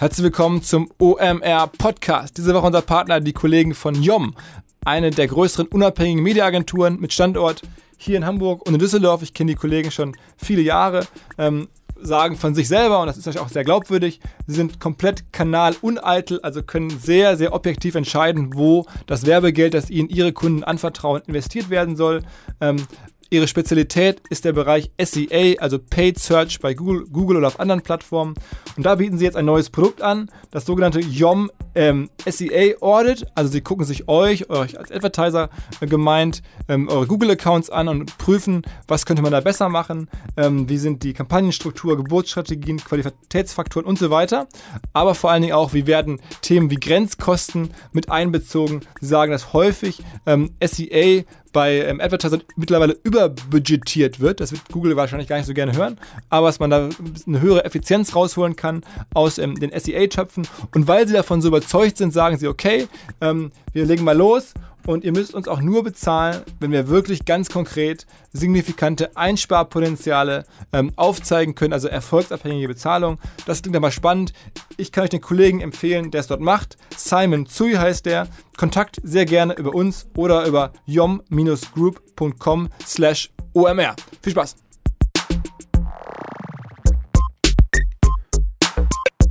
Herzlich willkommen zum OMR Podcast. Diese Woche unser Partner, die Kollegen von YOM, eine der größeren unabhängigen Mediaagenturen mit Standort hier in Hamburg und in Düsseldorf. Ich kenne die Kollegen schon viele Jahre. Ähm, sagen von sich selber, und das ist euch auch sehr glaubwürdig, sie sind komplett kanaluneitel, also können sehr, sehr objektiv entscheiden, wo das Werbegeld, das ihnen ihre Kunden anvertrauen, investiert werden soll. Ähm, Ihre Spezialität ist der Bereich SEA, also Paid Search bei Google, Google oder auf anderen Plattformen. Und da bieten Sie jetzt ein neues Produkt an, das sogenannte YOM ähm, SEA Audit. Also Sie gucken sich euch, euch als Advertiser äh, gemeint, ähm, eure Google-Accounts an und prüfen, was könnte man da besser machen, ähm, wie sind die Kampagnenstruktur, Geburtsstrategien, Qualitätsfaktoren und so weiter. Aber vor allen Dingen auch, wie werden Themen wie Grenzkosten mit einbezogen. Sie sagen, dass häufig ähm, SEA bei ähm, Advertisern mittlerweile überbudgetiert wird. Das wird Google wahrscheinlich gar nicht so gerne hören, aber dass man da eine höhere Effizienz rausholen kann aus ähm, den SEA-Töpfen. Und weil sie davon so überzeugt sind, sagen sie, okay, ähm, wir legen mal los und ihr müsst uns auch nur bezahlen, wenn wir wirklich ganz konkret signifikante Einsparpotenziale ähm, aufzeigen können, also erfolgsabhängige Bezahlung. Das klingt aber spannend. Ich kann euch den Kollegen empfehlen, der es dort macht. Simon Tsui heißt der. Kontakt sehr gerne über uns oder über yom-group.com slash omr. Viel Spaß!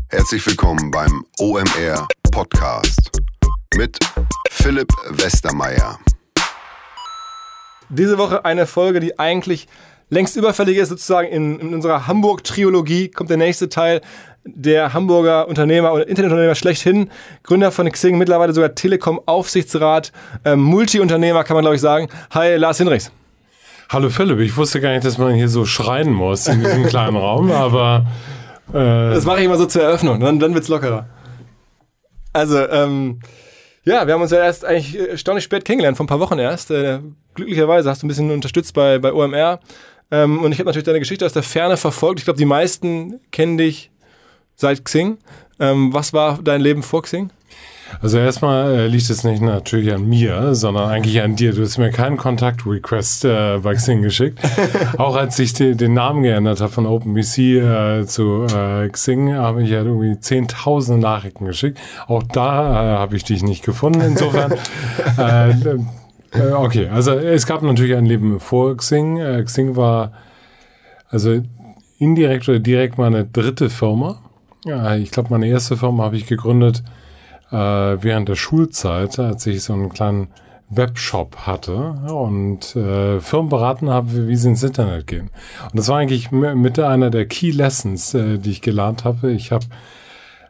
Herzlich willkommen beim OMR Podcast mit Philipp Westermeier. Diese Woche eine Folge, die eigentlich längst überfällig ist, sozusagen in, in unserer Hamburg-Triologie kommt der nächste Teil. Der Hamburger Unternehmer oder Internetunternehmer schlechthin, Gründer von Xing, mittlerweile sogar Telekom-Aufsichtsrat, äh, Multi-Unternehmer kann man glaube ich sagen. Hi, Lars Hinrichs. Hallo Philipp, ich wusste gar nicht, dass man hier so schreien muss in diesem kleinen Raum, aber. Äh das mache ich immer so zur Eröffnung, dann, dann wird es lockerer. Also, ähm, ja, wir haben uns ja erst eigentlich erstaunlich spät kennengelernt, vor ein paar Wochen erst. Äh, glücklicherweise hast du ein bisschen unterstützt bei, bei OMR. Ähm, und ich habe natürlich deine Geschichte aus der Ferne verfolgt. Ich glaube, die meisten kennen dich seit Xing. Ähm, was war dein Leben vor Xing? Also erstmal äh, liegt es nicht natürlich an mir, sondern eigentlich an dir. Du hast mir keinen Kontakt-Request äh, bei Xing geschickt. Auch als ich die, den Namen geändert habe von OpenBC äh, zu äh, Xing, habe ich ja irgendwie 10.000 Nachrichten geschickt. Auch da äh, habe ich dich nicht gefunden. Insofern äh, äh, okay, also es gab natürlich ein Leben vor Xing. Äh, Xing war also indirekt oder direkt meine dritte Firma. Ja, ich glaube, meine erste Firma habe ich gegründet während der Schulzeit, als ich so einen kleinen Webshop hatte und äh, Firmen beraten habe, wie sie ins Internet gehen. Und das war eigentlich mit einer der Key Lessons, äh, die ich gelernt habe. Ich habe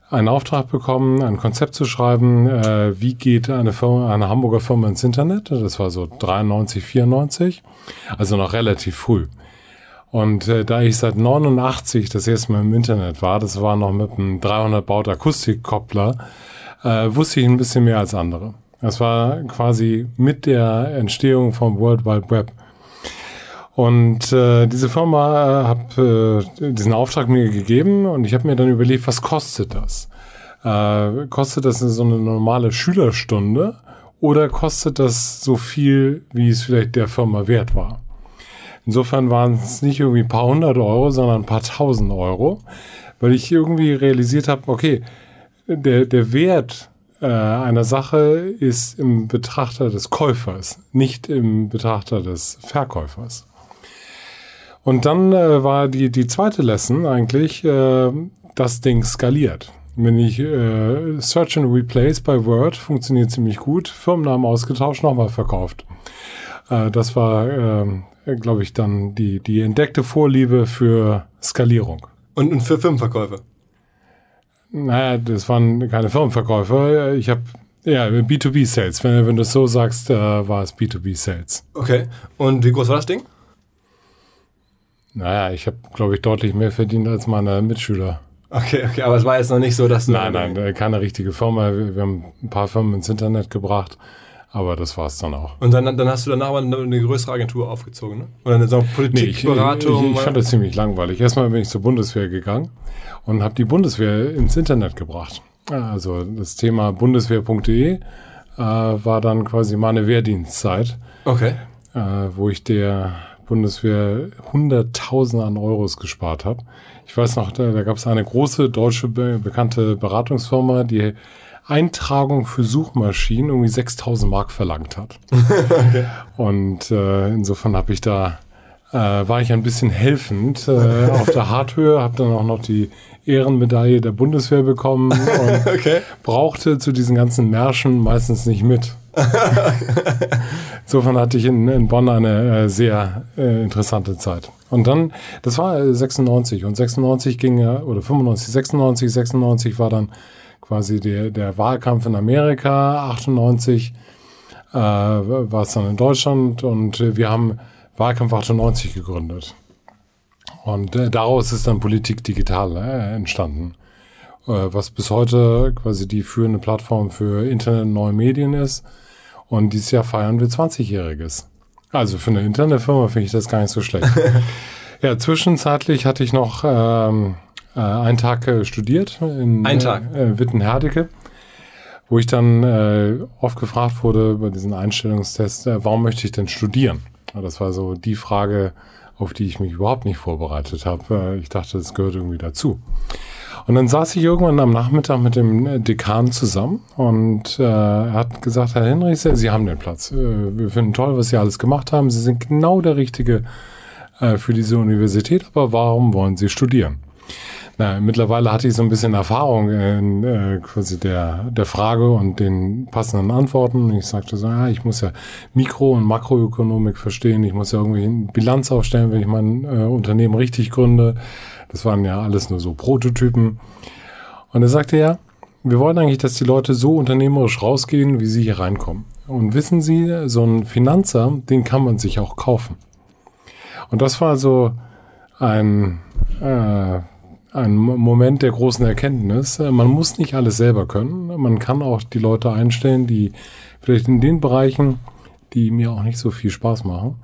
einen Auftrag bekommen, ein Konzept zu schreiben, äh, wie geht eine Firma, eine Hamburger Firma ins Internet. Das war so 93, 94, also noch relativ früh. Und äh, da ich seit 89 das erste Mal im Internet war, das war noch mit einem 300 Baut Akustikkoppler, äh, wusste ich ein bisschen mehr als andere. Das war quasi mit der Entstehung vom World Wide Web. Und äh, diese Firma äh, hat äh, diesen Auftrag mir gegeben und ich habe mir dann überlegt, was kostet das? Äh, kostet das so eine normale Schülerstunde oder kostet das so viel, wie es vielleicht der Firma wert war? Insofern waren es nicht irgendwie ein paar hundert Euro, sondern ein paar tausend Euro, weil ich irgendwie realisiert habe, okay, der, der Wert äh, einer Sache ist im Betrachter des Käufers, nicht im Betrachter des Verkäufers. Und dann äh, war die, die zweite Lesson eigentlich, äh, das Ding skaliert. Wenn ich äh, Search and Replace bei Word funktioniert ziemlich gut, Firmennamen ausgetauscht, nochmal verkauft. Äh, das war, äh, glaube ich, dann die, die entdeckte Vorliebe für Skalierung. Und, und für Firmenverkäufe? Naja, das waren keine Firmenverkäufer. Ich habe ja B2B-Sales. Wenn, wenn du es so sagst, äh, war es B2B-Sales. Okay. Und wie groß war das Ding? Naja, ich habe, glaube ich, deutlich mehr verdient als meine Mitschüler. Okay, okay, aber es war jetzt noch nicht so, dass du. Nein, nein, keine richtige Firma. Wir haben ein paar Firmen ins Internet gebracht. Aber das war es dann auch. Und dann, dann hast du danach aber eine, größere Agentur aufgezogen, ne? Oder eine so Politikberatung? Nee, ich, ich, ich, fand das ziemlich langweilig. Erstmal bin ich zur Bundeswehr gegangen und habe die Bundeswehr ins Internet gebracht. Also das Thema bundeswehr.de äh, war dann quasi meine Wehrdienstzeit. Okay. Äh, wo ich der Bundeswehr Hunderttausende an Euros gespart habe. Ich weiß noch, da, da gab es eine große deutsche be bekannte Beratungsfirma, die Eintragung für Suchmaschinen irgendwie 6000 Mark verlangt hat. okay. Und äh, insofern habe ich da, äh, war ich ein bisschen helfend äh, auf der Harthöhe, habe dann auch noch die Ehrenmedaille der Bundeswehr bekommen und okay. brauchte zu diesen ganzen Märschen meistens nicht mit. Insofern hatte ich in, in Bonn eine äh, sehr äh, interessante Zeit. Und dann, das war 96 und 96 ging ja, oder 95, 96, 96 war dann quasi der, der Wahlkampf in Amerika, 98 äh, war es dann in Deutschland und wir haben Wahlkampf 98 gegründet. Und äh, daraus ist dann Politik digital äh, entstanden, äh, was bis heute quasi die führende Plattform für Internet und neue Medien ist. Und dieses Jahr feiern wir 20-Jähriges. Also für eine Internetfirma finde ich das gar nicht so schlecht. ja, zwischenzeitlich hatte ich noch ähm, äh, einen Tag äh, studiert in Ein Tag. Äh, Wittenherdecke, wo ich dann äh, oft gefragt wurde bei diesen Einstellungstests, äh, warum möchte ich denn studieren? Das war so die Frage, auf die ich mich überhaupt nicht vorbereitet habe. Äh, ich dachte, das gehört irgendwie dazu. Und dann saß ich irgendwann am Nachmittag mit dem Dekan zusammen und äh, er hat gesagt, Herr Henrichs, Sie haben den Platz. Äh, wir finden toll, was Sie alles gemacht haben. Sie sind genau der Richtige äh, für diese Universität, aber warum wollen Sie studieren? Na, mittlerweile hatte ich so ein bisschen Erfahrung in äh, quasi der, der Frage und den passenden Antworten. Ich sagte so, ja, ich muss ja Mikro- und Makroökonomik verstehen. Ich muss ja irgendwie eine Bilanz aufstellen, wenn ich mein äh, Unternehmen richtig gründe. Das waren ja alles nur so Prototypen. Und er sagte ja, wir wollen eigentlich, dass die Leute so unternehmerisch rausgehen, wie sie hier reinkommen. Und wissen Sie, so ein Finanzer, den kann man sich auch kaufen. Und das war so ein, äh, ein Moment der großen Erkenntnis. Man muss nicht alles selber können. Man kann auch die Leute einstellen, die vielleicht in den Bereichen, die mir auch nicht so viel Spaß machen,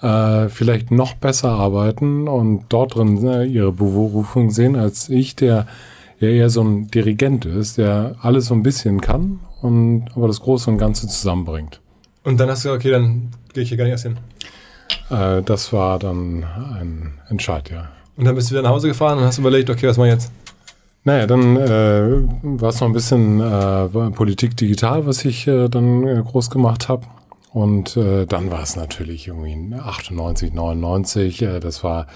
äh, vielleicht noch besser arbeiten und dort drin äh, ihre Berufung sehen, als ich, der ja eher so ein Dirigent ist, der alles so ein bisschen kann und aber das Große und Ganze zusammenbringt. Und dann hast du gesagt, okay, dann gehe ich hier gar nicht erst hin. Äh, das war dann ein Entscheid, ja. Und dann bist du wieder nach Hause gefahren und hast überlegt, okay, was mache ich jetzt? Naja, dann äh, war es noch ein bisschen äh, Politik digital, was ich äh, dann äh, groß gemacht habe. Und äh, dann war es natürlich irgendwie 98, 99. Äh, das war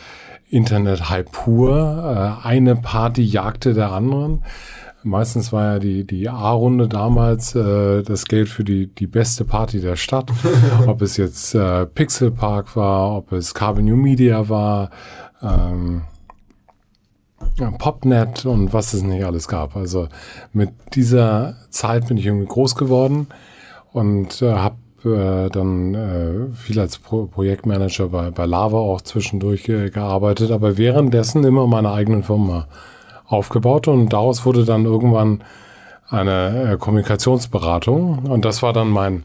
Internet-Hype pur. Äh, eine Party jagte der anderen. Meistens war ja die, die A-Runde damals äh, das Geld für die, die beste Party der Stadt. ob es jetzt äh, Pixel Park war, ob es Carbon New Media war, ähm, Popnet und was es nicht alles gab. Also mit dieser Zeit bin ich irgendwie groß geworden und äh, habe äh, dann äh, viel als Pro Projektmanager bei, bei Lava auch zwischendurch ge gearbeitet, aber währenddessen immer meine eigenen Firma aufgebaut und daraus wurde dann irgendwann eine äh, Kommunikationsberatung und das war dann mein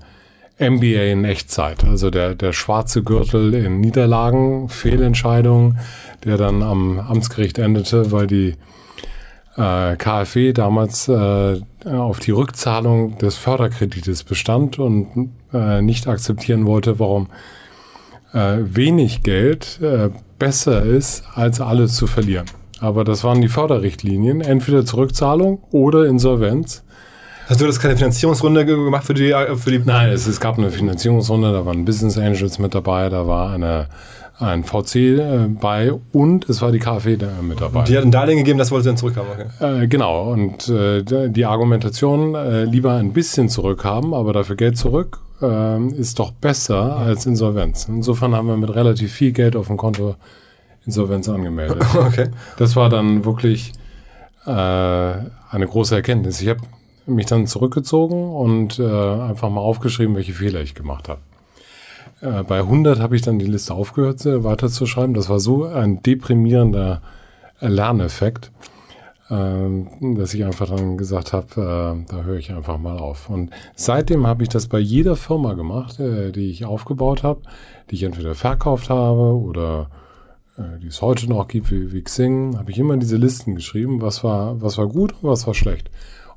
MBA in Echtzeit, also der, der schwarze Gürtel in Niederlagen, Fehlentscheidung, der dann am Amtsgericht endete, weil die äh, KfW damals äh, auf die Rückzahlung des Förderkredites bestand und äh, nicht akzeptieren wollte, warum äh, wenig Geld äh, besser ist, als alles zu verlieren. Aber das waren die Förderrichtlinien, entweder Zurückzahlung oder Insolvenz. Hast du das keine Finanzierungsrunde gemacht für die? Für die Nein, es, es gab eine Finanzierungsrunde, da waren Business Angels mit dabei, da war eine, ein VC äh, bei und es war die KfW da mit dabei. Die hat ein Darlehen gegeben, das wollte sie dann zurückhaben. Okay. Äh, genau, und äh, die Argumentation, äh, lieber ein bisschen zurückhaben, aber dafür Geld zurück, äh, ist doch besser als Insolvenz. Insofern haben wir mit relativ viel Geld auf dem Konto Insolvenz angemeldet. okay. Das war dann wirklich äh, eine große Erkenntnis. Ich habe mich dann zurückgezogen und äh, einfach mal aufgeschrieben, welche Fehler ich gemacht habe. Äh, bei 100 habe ich dann die Liste aufgehört, weiterzuschreiben. Das war so ein deprimierender Lerneffekt, äh, dass ich einfach dann gesagt habe, äh, da höre ich einfach mal auf. Und seitdem habe ich das bei jeder Firma gemacht, äh, die ich aufgebaut habe, die ich entweder verkauft habe oder äh, die es heute noch gibt, wie, wie Xing, habe ich immer diese Listen geschrieben, was war, was war gut und was war schlecht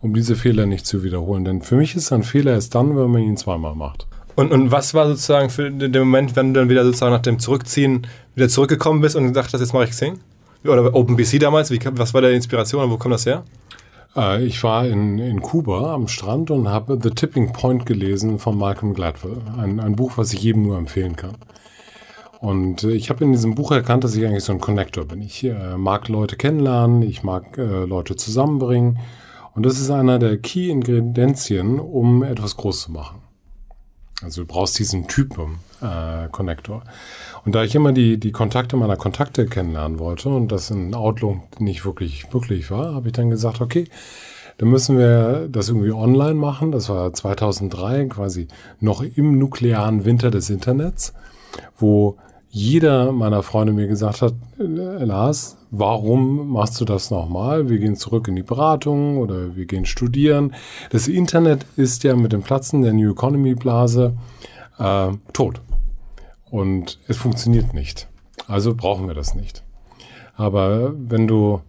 um diese Fehler nicht zu wiederholen. Denn für mich ist ein Fehler erst dann, wenn man ihn zweimal macht. Und, und was war sozusagen für den Moment, wenn du dann wieder sozusagen nach dem Zurückziehen wieder zurückgekommen bist und gesagt hast, jetzt mache ich Xing? Oder OpenBC damals, wie, was war deine Inspiration und wo kommt das her? Äh, ich war in, in Kuba am Strand und habe The Tipping Point gelesen von Malcolm Gladwell. Ein, ein Buch, was ich jedem nur empfehlen kann. Und ich habe in diesem Buch erkannt, dass ich eigentlich so ein Connector bin. Ich äh, mag Leute kennenlernen, ich mag äh, Leute zusammenbringen. Und das ist einer der Key-Ingredienzien, um etwas groß zu machen. Also du brauchst diesen Typen äh, Connector. Und da ich immer die, die Kontakte meiner Kontakte kennenlernen wollte und das in Outlook nicht wirklich möglich war, habe ich dann gesagt, okay, dann müssen wir das irgendwie online machen. Das war 2003, quasi noch im nuklearen Winter des Internets, wo jeder meiner Freunde mir gesagt hat, äh, Lars, warum machst du das nochmal? Wir gehen zurück in die Beratung oder wir gehen studieren. Das Internet ist ja mit dem Platzen der New Economy Blase äh, tot. Und es funktioniert nicht. Also brauchen wir das nicht. Aber wenn du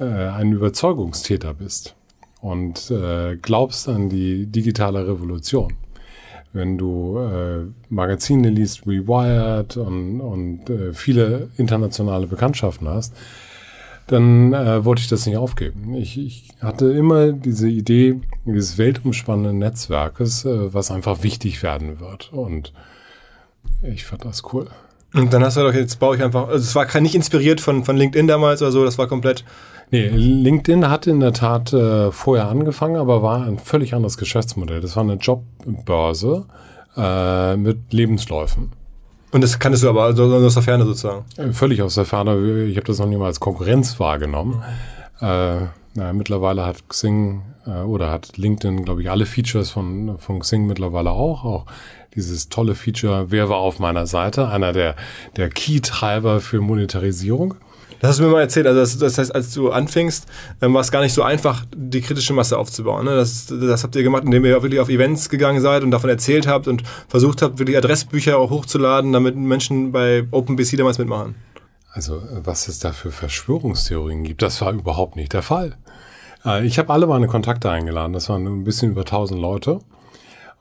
äh, ein Überzeugungstäter bist und äh, glaubst an die digitale Revolution, wenn du äh, Magazine liest, Rewired und, und äh, viele internationale Bekanntschaften hast, dann äh, wollte ich das nicht aufgeben. Ich, ich hatte immer diese Idee dieses weltumspannenden Netzwerkes, äh, was einfach wichtig werden wird. Und ich fand das cool. Und dann hast du doch, jetzt baue ich einfach, also es war nicht inspiriert von, von LinkedIn damals oder so, das war komplett. Nee, LinkedIn hat in der Tat äh, vorher angefangen, aber war ein völlig anderes Geschäftsmodell. Das war eine Jobbörse äh, mit Lebensläufen. Und das kanntest du aber aus der Ferne sozusagen? Äh, völlig aus der Ferne. Ich habe das noch nie mal als Konkurrenz wahrgenommen. Äh, na, mittlerweile hat Xing äh, oder hat LinkedIn, glaube ich, alle Features von, von Xing mittlerweile auch. Auch dieses tolle Feature, wer war auf meiner Seite? Einer der, der Key-Treiber für Monetarisierung. Das hast du mir mal erzählt. Also das, das heißt, als du anfingst, ähm, war es gar nicht so einfach, die kritische Masse aufzubauen. Ne? Das, das habt ihr gemacht, indem ihr wirklich auf Events gegangen seid und davon erzählt habt und versucht habt, wirklich Adressbücher auch hochzuladen, damit Menschen bei OpenBC damals mitmachen. Also was es da für Verschwörungstheorien gibt, das war überhaupt nicht der Fall. Äh, ich habe alle meine Kontakte eingeladen. Das waren ein bisschen über 1000 Leute.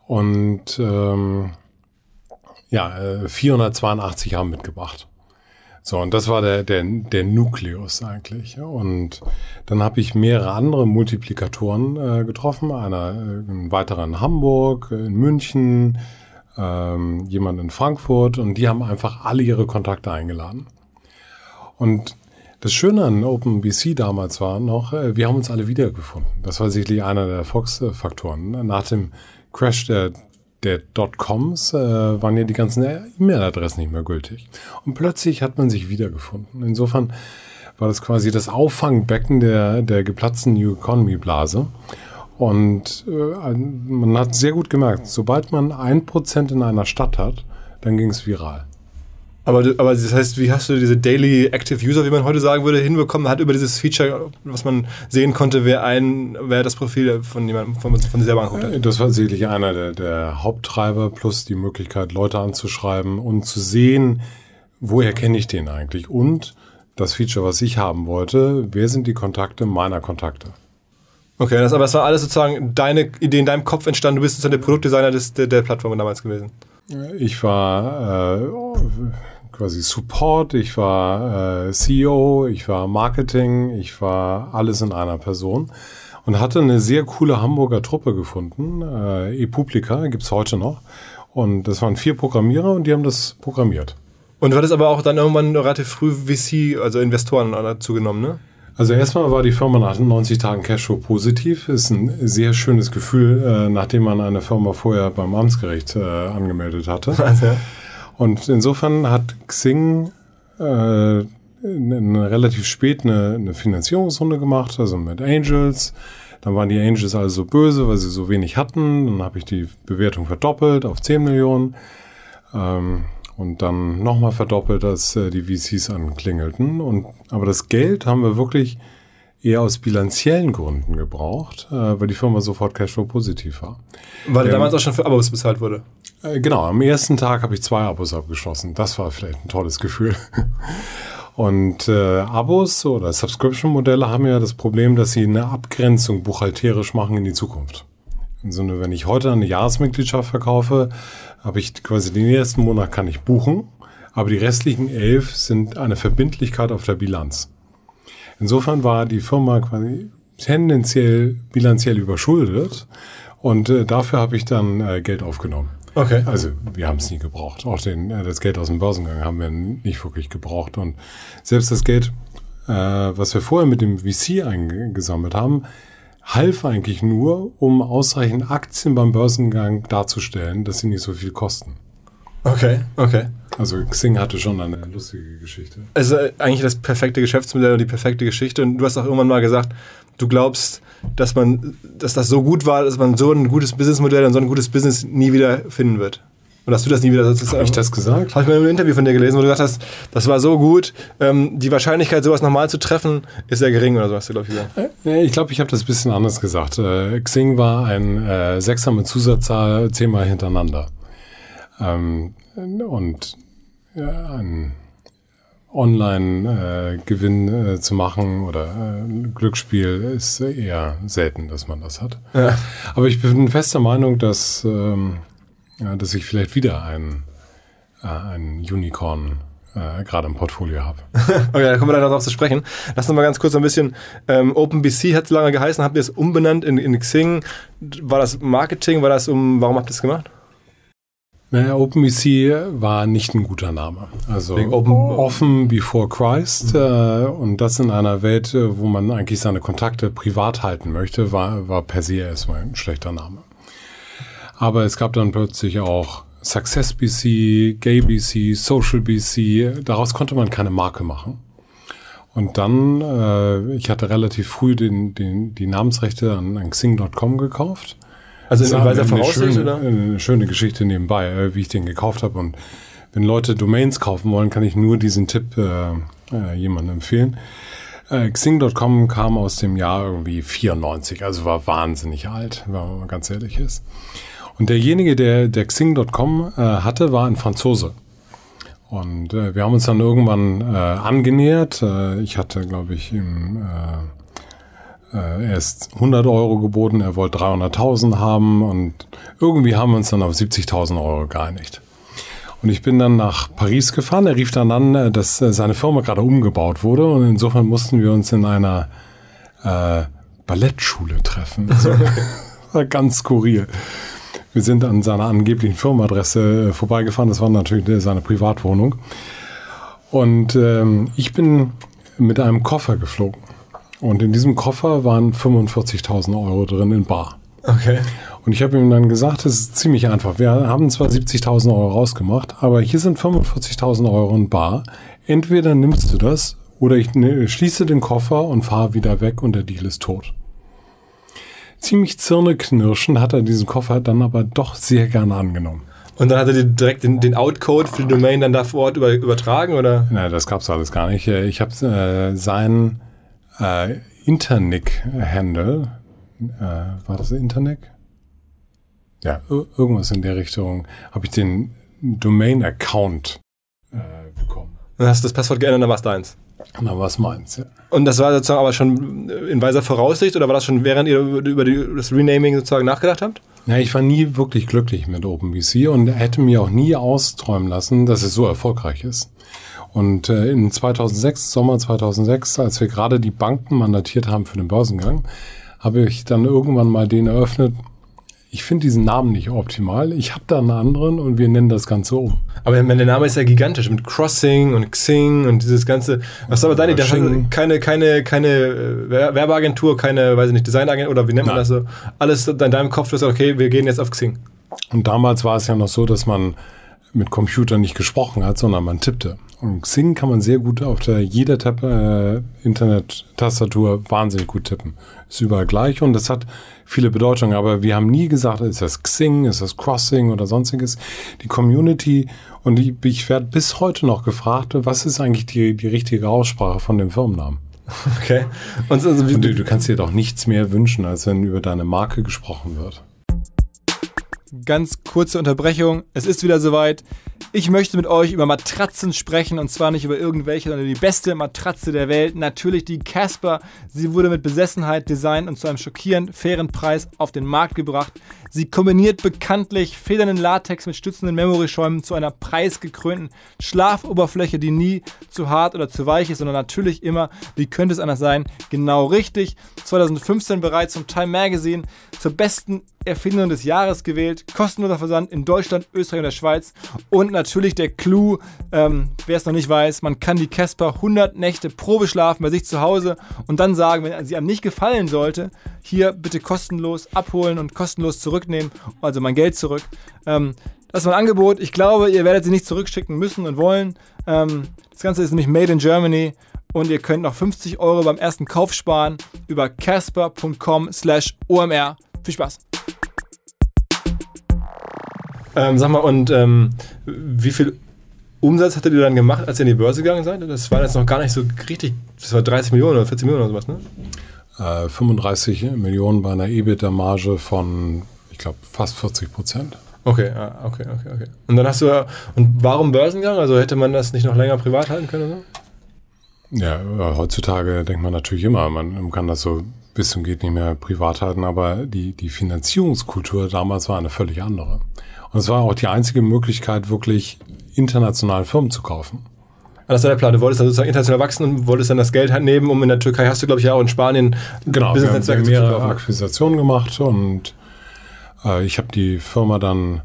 Und ähm, ja, 482 äh, haben mitgebracht. So, und das war der, der, der Nukleus eigentlich. Und dann habe ich mehrere andere Multiplikatoren äh, getroffen. Einer, äh, ein weiterer in Hamburg, in München, ähm, jemand in Frankfurt. Und die haben einfach alle ihre Kontakte eingeladen. Und das Schöne an OpenBC damals war noch, äh, wir haben uns alle wiedergefunden. Das war sicherlich einer der Erfolgsfaktoren. Nach dem Crash der der Dotcoms äh, waren ja die ganzen E-Mail-Adressen nicht mehr gültig. Und plötzlich hat man sich wiedergefunden. Insofern war das quasi das Auffangbecken der, der geplatzten New Economy Blase. Und äh, man hat sehr gut gemerkt, sobald man ein Prozent in einer Stadt hat, dann ging es viral. Aber, aber das heißt, wie hast du diese Daily Active User, wie man heute sagen würde, hinbekommen? Hat über dieses Feature, was man sehen konnte, wer ein, wer das Profil von jemandem von, von sich selber anguckt hat? Das war sicherlich einer der, der Haupttreiber, plus die Möglichkeit, Leute anzuschreiben und zu sehen, woher kenne ich den eigentlich? Und das Feature, was ich haben wollte, wer sind die Kontakte meiner Kontakte? Okay, das, aber das war alles sozusagen deine Idee in deinem Kopf entstanden. Du bist sozusagen der Produktdesigner des, der, der Plattform damals gewesen. Ich war äh, quasi Support, ich war äh, CEO, ich war Marketing, ich war alles in einer Person und hatte eine sehr coole Hamburger Truppe gefunden. Äh, ePublica gibt's heute noch. Und das waren vier Programmierer und die haben das programmiert. Und du hattest aber auch dann irgendwann relativ früh VC, also Investoren dazu genommen, ne? Also erstmal war die Firma nach 90 Tagen Cashflow positiv. Ist ein sehr schönes Gefühl, äh, nachdem man eine Firma vorher beim Amtsgericht äh, angemeldet hatte. Also. Und insofern hat Xing äh, relativ spät eine, eine Finanzierungsrunde gemacht, also mit Angels. Dann waren die Angels also böse, weil sie so wenig hatten. Dann habe ich die Bewertung verdoppelt auf 10 Millionen. Ähm, und dann nochmal verdoppelt, als äh, die VCs anklingelten. Und, aber das Geld haben wir wirklich eher aus bilanziellen Gründen gebraucht, äh, weil die Firma sofort Cashflow positiv war. Weil ähm, damals auch schon für Abos bezahlt wurde. Äh, genau, am ersten Tag habe ich zwei Abos abgeschlossen. Das war vielleicht ein tolles Gefühl. Und äh, Abos oder Subscription-Modelle haben ja das Problem, dass sie eine Abgrenzung buchhalterisch machen in die Zukunft. So, wenn ich heute eine Jahresmitgliedschaft verkaufe, habe ich quasi den ersten Monat kann ich buchen, aber die restlichen elf sind eine Verbindlichkeit auf der Bilanz. Insofern war die Firma quasi tendenziell bilanziell überschuldet und äh, dafür habe ich dann äh, Geld aufgenommen. Okay. Also wir haben es nie gebraucht. Auch den, äh, das Geld aus dem Börsengang haben wir nicht wirklich gebraucht. Und selbst das Geld, äh, was wir vorher mit dem VC eingesammelt haben, half eigentlich nur, um ausreichend Aktien beim Börsengang darzustellen, dass sie nicht so viel kosten. Okay, okay. Also Xing hatte schon eine lustige Geschichte. Also eigentlich das perfekte Geschäftsmodell und die perfekte Geschichte. Und du hast auch irgendwann mal gesagt, du glaubst, dass man, dass das so gut war, dass man so ein gutes Businessmodell und so ein gutes Business nie wieder finden wird. Und dass du das nie wieder. Das Habe ich das gesagt? Habe ich mal einem Interview von dir gelesen, wo du gesagt hast, das war so gut, ähm, die Wahrscheinlichkeit, sowas nochmal zu treffen, ist sehr gering oder so hast du, glaube ich, gesagt. Äh, ich glaube, ich habe das ein bisschen anders gesagt. Äh, Xing war ein äh, Sechser mit Zusatzzahl zehnmal hintereinander. Ähm, und ja, ein Online-Gewinn äh, äh, zu machen oder äh, Glücksspiel ist eher selten, dass man das hat. Ja. Aber ich bin fester Meinung, dass, ähm, ja, dass ich vielleicht wieder ein, äh, ein Unicorn äh, gerade im Portfolio habe. okay, da kommen wir dann darauf zu sprechen. Lass uns mal ganz kurz ein bisschen, ähm, OpenBC hat es lange geheißen, habt ihr es umbenannt in, in Xing. War das Marketing, war das um, warum habt ihr es gemacht? Naja, OpenBC war nicht ein guter Name. Also offen before Christ mhm. äh, und das in einer Welt, äh, wo man eigentlich seine Kontakte privat halten möchte, war, war per se erstmal ein schlechter Name. Aber es gab dann plötzlich auch SuccessBC, GayBC, SocialBC. Daraus konnte man keine Marke machen. Und dann, äh, ich hatte relativ früh den, den, die Namensrechte an, an Xing.com gekauft also in weiser Voraussicht, schöne, oder? Eine schöne Geschichte nebenbei, äh, wie ich den gekauft habe. Und wenn Leute Domains kaufen wollen, kann ich nur diesen Tipp äh, äh, jemandem empfehlen. Äh, Xing.com kam aus dem Jahr irgendwie 94, also war wahnsinnig alt, wenn man ganz ehrlich ist. Und derjenige, der, der Xing.com äh, hatte, war ein Franzose. Und äh, wir haben uns dann irgendwann äh, angenähert. Äh, ich hatte, glaube ich, im äh, äh, er ist 100 Euro geboten, er wollte 300.000 haben und irgendwie haben wir uns dann auf 70.000 Euro geeinigt. Und ich bin dann nach Paris gefahren. Er rief dann an, äh, dass äh, seine Firma gerade umgebaut wurde und insofern mussten wir uns in einer äh, Ballettschule treffen. Also, war ganz skurril. Wir sind an seiner angeblichen Firmenadresse vorbeigefahren. Das war natürlich seine Privatwohnung. Und ähm, ich bin mit einem Koffer geflogen. Und in diesem Koffer waren 45.000 Euro drin in Bar. Okay. Und ich habe ihm dann gesagt, es ist ziemlich einfach. Wir haben zwar 70.000 Euro rausgemacht, aber hier sind 45.000 Euro in Bar. Entweder nimmst du das oder ich ne, schließe den Koffer und fahre wieder weg und der Deal ist tot. Ziemlich zirneknirschend hat er diesen Koffer dann aber doch sehr gerne angenommen. Und dann hat er dir direkt den, den Outcode für die Domain dann da vor Ort über, übertragen, oder? Nein, das gab's alles gar nicht. Ich habe äh, seinen äh, Internic-Handle. Äh, war das Internic? Ja, irgendwas in der Richtung. Habe ich den Domain-Account äh, bekommen. Dann hast du das Passwort geändert, dann war es deins. Dann war es meins, ja. Und das war sozusagen aber schon in weiser Voraussicht oder war das schon während ihr über die, das Renaming sozusagen nachgedacht habt? Ja, ich war nie wirklich glücklich mit OpenBC und hätte mir auch nie austräumen lassen, dass es so erfolgreich ist. Und äh, in 2006, Sommer 2006, als wir gerade die Banken mandatiert haben für den Börsengang, habe ich dann irgendwann mal den eröffnet. Ich finde diesen Namen nicht optimal. Ich habe da einen anderen und wir nennen das Ganze um. Aber der Name ist ja gigantisch mit Crossing und Xing und dieses ganze. Was aber deine Idee? Keine, keine, keine äh, Werbeagentur, keine, weiß ich nicht, Designagentur oder wie nennt man Nein. das so? Alles in deinem Kopf ist okay, wir gehen jetzt auf Xing. Und damals war es ja noch so, dass man mit Computer nicht gesprochen hat, sondern man tippte. Und Xing kann man sehr gut auf der jeder Tab, äh, Internet-Tastatur wahnsinnig gut tippen. Ist überall gleich und das hat viele Bedeutungen. Aber wir haben nie gesagt, ist das Xing, ist das Crossing oder sonstiges. Die Community und ich, ich werde bis heute noch gefragt, was ist eigentlich die, die richtige Aussprache von dem Firmennamen? Okay. Und, also, und du, du kannst dir doch nichts mehr wünschen, als wenn über deine Marke gesprochen wird. Ganz kurze Unterbrechung. Es ist wieder soweit. Ich möchte mit euch über Matratzen sprechen und zwar nicht über irgendwelche, sondern die beste Matratze der Welt. Natürlich die Casper. Sie wurde mit Besessenheit designt und zu einem schockierend fairen Preis auf den Markt gebracht. Sie kombiniert bekanntlich federnden Latex mit stützenden Memory-Schäumen zu einer preisgekrönten Schlafoberfläche, die nie zu hart oder zu weich ist, sondern natürlich immer, wie könnte es anders sein, genau richtig. 2015 bereits vom Time Magazine zur besten Erfindung des Jahres gewählt. Kostenloser Versand in Deutschland, Österreich und der Schweiz. Und natürlich der Clou, ähm, wer es noch nicht weiß, man kann die Casper 100 Nächte Probe schlafen bei sich zu Hause und dann sagen, wenn sie einem nicht gefallen sollte, hier bitte kostenlos abholen und kostenlos zurücknehmen, also mein Geld zurück. Ähm, das war ein Angebot. Ich glaube, ihr werdet sie nicht zurückschicken müssen und wollen. Ähm, das Ganze ist nämlich made in Germany und ihr könnt noch 50 Euro beim ersten Kauf sparen über casper.com slash omr. Viel Spaß! Ähm, sag mal, und ähm, wie viel Umsatz hattet ihr dann gemacht, als ihr in die Börse gegangen seid? Das war jetzt noch gar nicht so richtig, das war 30 Millionen oder 40 Millionen oder sowas, ne? Äh, 35 Millionen bei einer EBITDA-Marge von, ich glaube, fast 40 Prozent. Okay, ah, okay, okay, okay. Und dann hast du, und warum Börsengang? Also hätte man das nicht noch länger privat halten können? Oder? Ja, heutzutage denkt man natürlich immer, man kann das so bis zum geht nicht mehr privat halten, aber die, die Finanzierungskultur damals war eine völlig andere. Und es war auch die einzige Möglichkeit, wirklich international Firmen zu kaufen. Das war der Plan. Du wolltest dann sozusagen international wachsen und wolltest dann das Geld halt nehmen, um in der Türkei hast du, glaube ich, ja auch in Spanien genau, Business-Netzwerke wir haben mehrere Akquisitionen gemacht und äh, ich habe die Firma dann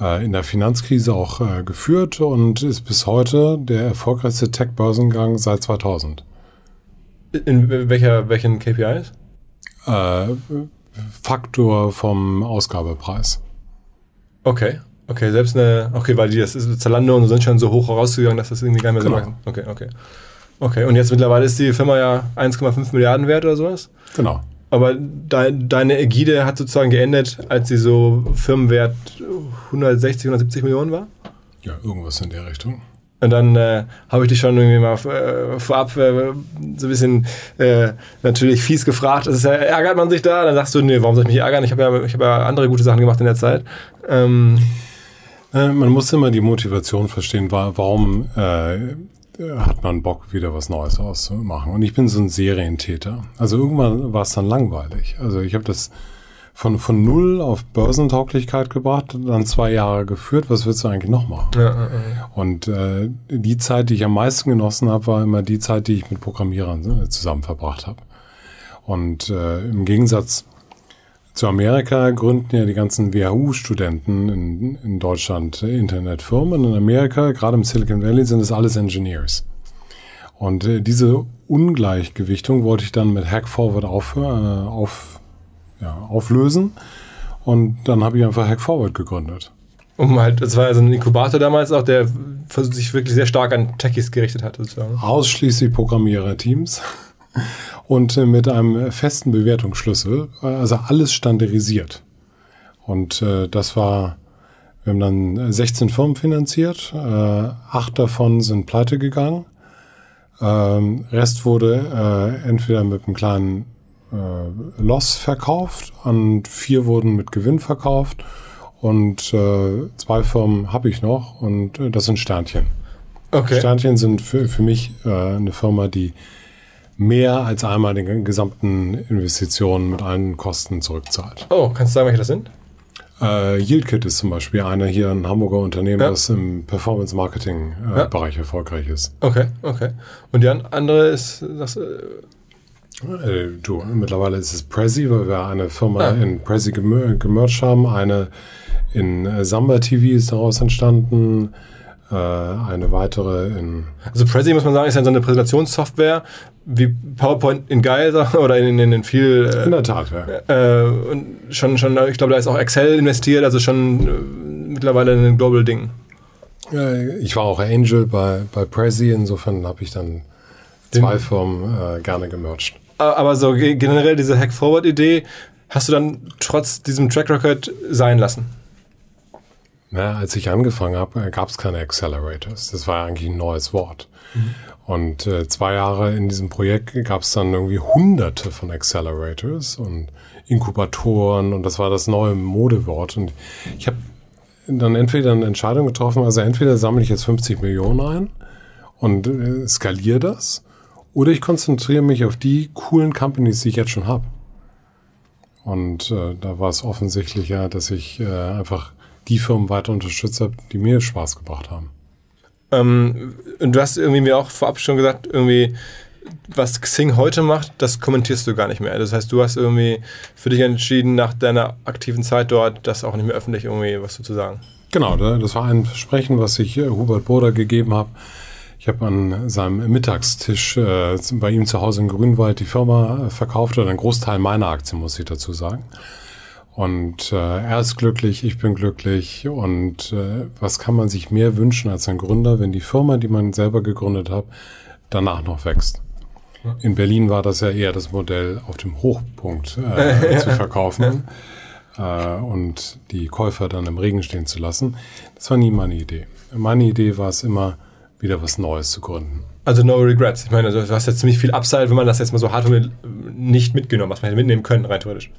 äh, in der Finanzkrise auch äh, geführt und ist bis heute der erfolgreichste Tech-Börsengang seit 2000. In welcher, welchen KPIs? Faktor vom Ausgabepreis. Okay. Okay, selbst eine, okay, weil die das ist Zalando und sind schon so hoch rausgegangen, dass das irgendwie gar nicht mehr genau. so macht. Okay, okay. Okay, und jetzt mittlerweile ist die Firma ja 1,5 Milliarden wert oder sowas? Genau. Aber de, deine Ägide hat sozusagen geendet, als sie so Firmenwert 160, 170 Millionen war? Ja, irgendwas in der Richtung. Und dann äh, habe ich dich schon irgendwie mal äh, vorab äh, so ein bisschen äh, natürlich fies gefragt. Ist, äh, ärgert man sich da? Dann sagst du, nee, warum soll ich mich ärgern? Ich habe ja, hab ja andere gute Sachen gemacht in der Zeit. Ähm, äh, man muss immer die Motivation verstehen, warum hat man Bock, wieder was Neues auszumachen. Und ich bin so ein Serientäter. Also irgendwann war es dann langweilig. Also ich habe das von, von null auf Börsentauglichkeit gebracht, dann zwei Jahre geführt. Was willst du eigentlich noch machen? Ja, ja, ja. Und äh, die Zeit, die ich am meisten genossen habe, war immer die Zeit, die ich mit Programmierern äh, zusammen verbracht habe. Und äh, im Gegensatz zu Amerika gründen ja die ganzen WHU-Studenten in, in Deutschland Internetfirmen. In Amerika, gerade im Silicon Valley, sind es alles Engineers. Und äh, diese Ungleichgewichtung wollte ich dann mit Hackforward aufhören, äh, auf, ja, auflösen. Und dann habe ich einfach Hackforward gegründet. Um halt, das war also ein Inkubator damals auch, der sich wirklich sehr stark an Techies gerichtet hat. Sozusagen. Ausschließlich Programmierer-Teams und mit einem festen Bewertungsschlüssel, also alles standardisiert. Und äh, das war, wir haben dann 16 Firmen finanziert, äh, acht davon sind pleite gegangen. Ähm, Rest wurde äh, entweder mit einem kleinen äh, Loss verkauft und vier wurden mit Gewinn verkauft und äh, zwei Firmen habe ich noch und äh, das sind Sternchen. Okay. Sternchen sind für, für mich äh, eine Firma, die mehr als einmal den gesamten Investitionen mit allen Kosten zurückzahlt. Oh, kannst du sagen, welche das sind? Äh, Yieldkit ist zum Beispiel einer hier, ein Hamburger Unternehmen, ja. das im Performance-Marketing-Bereich äh, ja. erfolgreich ist. Okay, okay. Und die andere ist, das, äh, äh, du, mittlerweile ist es Prezi, weil wir eine Firma ah. in Prezi gemerged haben. Eine in Samba TV ist daraus entstanden. Äh, eine weitere in. Also Prezi muss man sagen, ist ja so eine Präsentationssoftware wie PowerPoint in geil oder in, in, in viel. Äh, in der Tat, ja. Äh, und schon, schon, ich glaube, da ist auch Excel investiert, also schon äh, mittlerweile ein Global Ding. Ich war auch Angel bei, bei Prezi, insofern habe ich dann zwei Den, Firmen äh, gerne gemerged. Aber so generell diese Hack-Forward-Idee hast du dann trotz diesem Track Record sein lassen? Na, als ich angefangen habe, äh, gab es keine Accelerators. Das war eigentlich ein neues Wort. Mhm. Und äh, zwei Jahre in diesem Projekt gab es dann irgendwie hunderte von Accelerators und Inkubatoren und das war das neue Modewort. Und ich habe dann entweder eine Entscheidung getroffen, also entweder sammle ich jetzt 50 Millionen ein und äh, skaliere das, oder ich konzentriere mich auf die coolen Companies, die ich jetzt schon habe. Und äh, da war es offensichtlich ja, dass ich äh, einfach die Firmen weiter unterstützt habe, die mir Spaß gebracht haben. Ähm, und du hast irgendwie mir auch vorab schon gesagt, irgendwie, was Xing heute macht, das kommentierst du gar nicht mehr. Das heißt, du hast irgendwie für dich entschieden, nach deiner aktiven Zeit dort, das auch nicht mehr öffentlich irgendwie was zu sagen. Genau, das war ein Versprechen, was ich äh, Hubert Boder gegeben habe. Ich habe an seinem Mittagstisch äh, bei ihm zu Hause in Grünwald die Firma äh, verkauft oder einen Großteil meiner Aktien, muss ich dazu sagen. Und äh, er ist glücklich, ich bin glücklich. Und äh, was kann man sich mehr wünschen als ein Gründer, wenn die Firma, die man selber gegründet hat, danach noch wächst? In Berlin war das ja eher das Modell, auf dem Hochpunkt äh, zu verkaufen äh, und die Käufer dann im Regen stehen zu lassen. Das war nie meine Idee. Meine Idee war es immer, wieder was Neues zu gründen. Also no regrets. Ich meine, du hast jetzt ziemlich viel Upside, wenn man das jetzt mal so hart nicht mitgenommen, was man hätte mitnehmen können, rein theoretisch.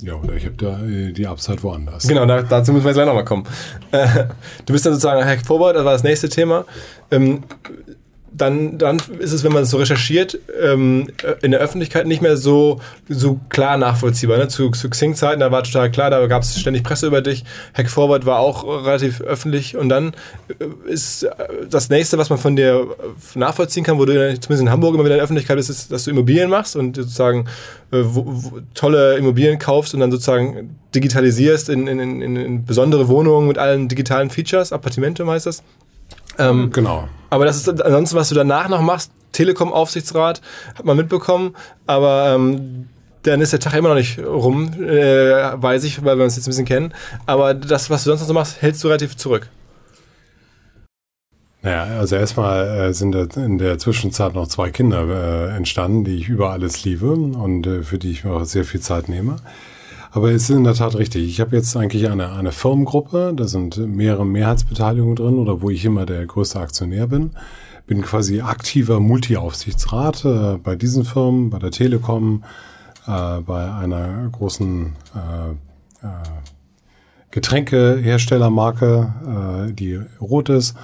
Ja, oder ich habe da äh, die Upside woanders. Genau, da, dazu müssen wir jetzt gleich nochmal kommen. Äh, du bist dann sozusagen Hack Forward, das war das nächste Thema. Ähm, dann, dann ist es, wenn man es so recherchiert, ähm, in der Öffentlichkeit nicht mehr so, so klar nachvollziehbar. Ne? Zu, zu Xing-Zeiten, da war total klar, da gab es ständig Presse über dich. Hack Forward war auch relativ öffentlich. Und dann äh, ist äh, das nächste, was man von dir nachvollziehen kann, wo du zumindest in Hamburg immer wieder in der Öffentlichkeit bist, ist, dass du Immobilien machst und sozusagen äh, wo, wo, tolle Immobilien kaufst und dann sozusagen digitalisierst in, in, in, in besondere Wohnungen mit allen digitalen Features. Appartemente heißt das. Ähm, genau. Aber das ist ansonsten, was du danach noch machst, Telekom-Aufsichtsrat, hat man mitbekommen, aber ähm, dann ist der Tag immer noch nicht rum, äh, weiß ich, weil wir uns jetzt ein bisschen kennen. Aber das, was du sonst noch so machst, hältst du relativ zurück. Naja, also erstmal äh, sind in der Zwischenzeit noch zwei Kinder äh, entstanden, die ich über alles liebe und äh, für die ich mir auch sehr viel Zeit nehme. Aber es ist in der Tat richtig. Ich habe jetzt eigentlich eine, eine Firmengruppe, da sind mehrere Mehrheitsbeteiligungen drin oder wo ich immer der größte Aktionär bin. Bin quasi aktiver Multi-Aufsichtsrat äh, bei diesen Firmen, bei der Telekom, äh, bei einer großen äh, äh, Getränkeherstellermarke, äh, die rot ist.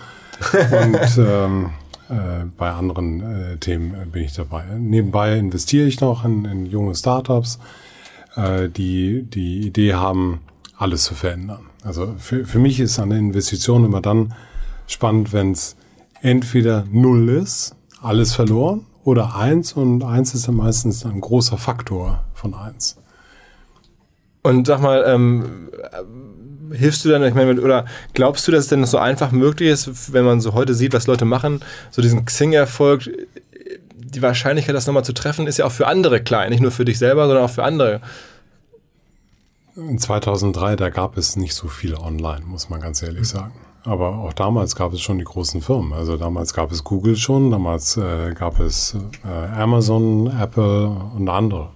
Und ähm, äh, bei anderen äh, Themen bin ich dabei. Nebenbei investiere ich noch in, in junge Startups äh, die die Idee haben, alles zu verändern. Also für, für mich ist eine Investition immer dann spannend, wenn es entweder null ist, alles verloren, oder eins und eins ist dann meistens ein großer Faktor von eins. Und sag mal, ähm, hilfst du dann, ich meine, oder glaubst du, dass es denn so einfach möglich ist, wenn man so heute sieht, was Leute machen, so diesen Xing-Erfolg die Wahrscheinlichkeit, das nochmal zu treffen, ist ja auch für andere klein. Nicht nur für dich selber, sondern auch für andere. In 2003, da gab es nicht so viel online, muss man ganz ehrlich sagen. Aber auch damals gab es schon die großen Firmen. Also damals gab es Google schon, damals äh, gab es äh, Amazon, Apple und andere.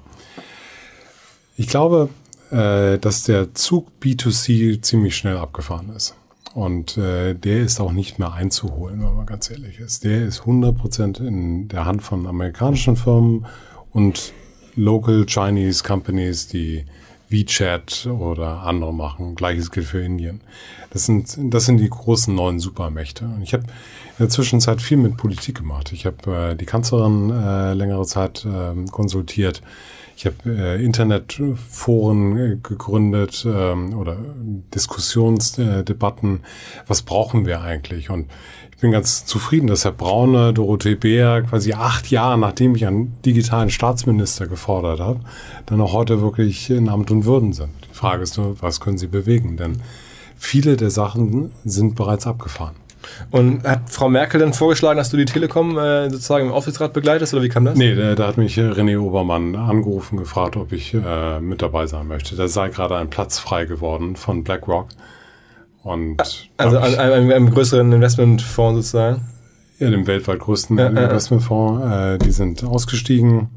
Ich glaube, äh, dass der Zug B2C ziemlich schnell abgefahren ist. Und äh, der ist auch nicht mehr einzuholen, wenn man ganz ehrlich ist. Der ist 100% in der Hand von amerikanischen Firmen und Local Chinese Companies, die WeChat oder andere machen. Gleiches gilt für Indien. Das sind, das sind die großen neuen Supermächte. Und ich habe in der Zwischenzeit viel mit Politik gemacht. Ich habe äh, die Kanzlerin äh, längere Zeit äh, konsultiert. Ich habe äh, Internetforen äh, gegründet ähm, oder Diskussionsdebatten. Was brauchen wir eigentlich? Und ich bin ganz zufrieden, dass Herr Braune, Dorothee Bär quasi acht Jahre, nachdem ich einen digitalen Staatsminister gefordert habe, dann auch heute wirklich in Amt und Würden sind. Die Frage ist nur, was können sie bewegen? Denn viele der Sachen sind bereits abgefahren. Und hat Frau Merkel dann vorgeschlagen, dass du die Telekom äh, sozusagen im Aufsichtsrat begleitest oder wie kam das? Nee, da, da hat mich René Obermann angerufen, gefragt, ob ich äh, mit dabei sein möchte. Da sei gerade ein Platz frei geworden von BlackRock. Und also einem, einem, einem größeren Investmentfonds sozusagen? Ja, dem weltweit größten ja, Investmentfonds. Äh, die sind ausgestiegen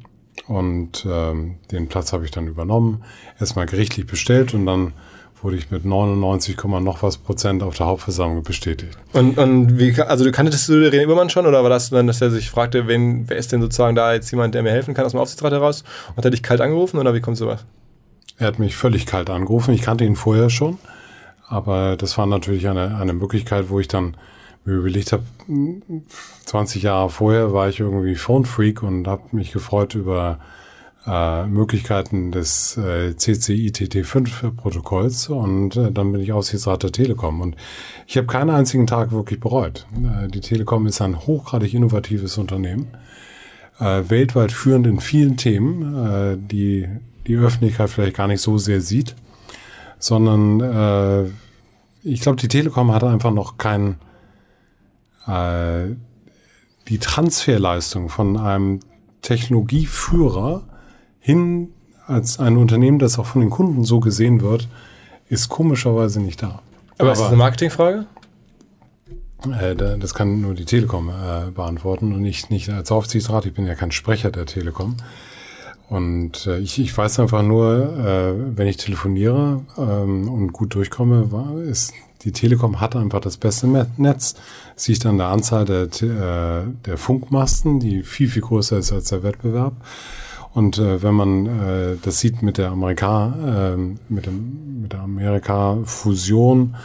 und ähm, den Platz habe ich dann übernommen. Erstmal gerichtlich bestellt und dann wurde ich mit 99, noch was Prozent auf der Hauptversammlung bestätigt. Und, und wie, also du kanntest du René Übermann schon oder war das dann, dass er sich fragte, wen, wer ist denn sozusagen da jetzt jemand, der mir helfen kann aus dem Aufsichtsrat heraus? Und hat er dich kalt angerufen oder wie kommt sowas? Er hat mich völlig kalt angerufen. Ich kannte ihn vorher schon, Aber das war natürlich eine, eine Möglichkeit, wo ich dann mir überlegt habe, 20 Jahre vorher war ich irgendwie Phone-Freak und habe mich gefreut über äh, Möglichkeiten des äh, CCITT5-Protokolls und äh, dann bin ich Aufsichtsrat der Telekom. Und ich habe keinen einzigen Tag wirklich bereut. Äh, die Telekom ist ein hochgradig innovatives Unternehmen, äh, weltweit führend in vielen Themen, äh, die die Öffentlichkeit vielleicht gar nicht so sehr sieht, sondern äh, ich glaube, die Telekom hatte einfach noch kein äh, die Transferleistung von einem Technologieführer hin als ein Unternehmen, das auch von den Kunden so gesehen wird, ist komischerweise nicht da. Aber, Aber ist das eine Marketingfrage? Äh, das kann nur die Telekom äh, beantworten und ich nicht als Aufsichtsrat. Ich bin ja kein Sprecher der Telekom. Und äh, ich, ich weiß einfach nur, äh, wenn ich telefoniere ähm, und gut durchkomme, war, ist die Telekom hat einfach das beste Netz. Sieht an der Anzahl der, der Funkmasten, die viel, viel größer ist als der Wettbewerb. Und äh, wenn man äh, das sieht mit der Amerika, äh, mit, dem, mit der Amerika-Fusion,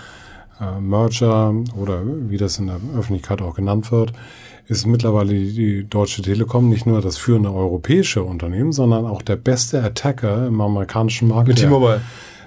äh, Merger oder wie das in der Öffentlichkeit auch genannt wird, ist mittlerweile die, Deutsche Telekom nicht nur das führende europäische Unternehmen, sondern auch der beste Attacker im amerikanischen Markt. Mit T-Mobile.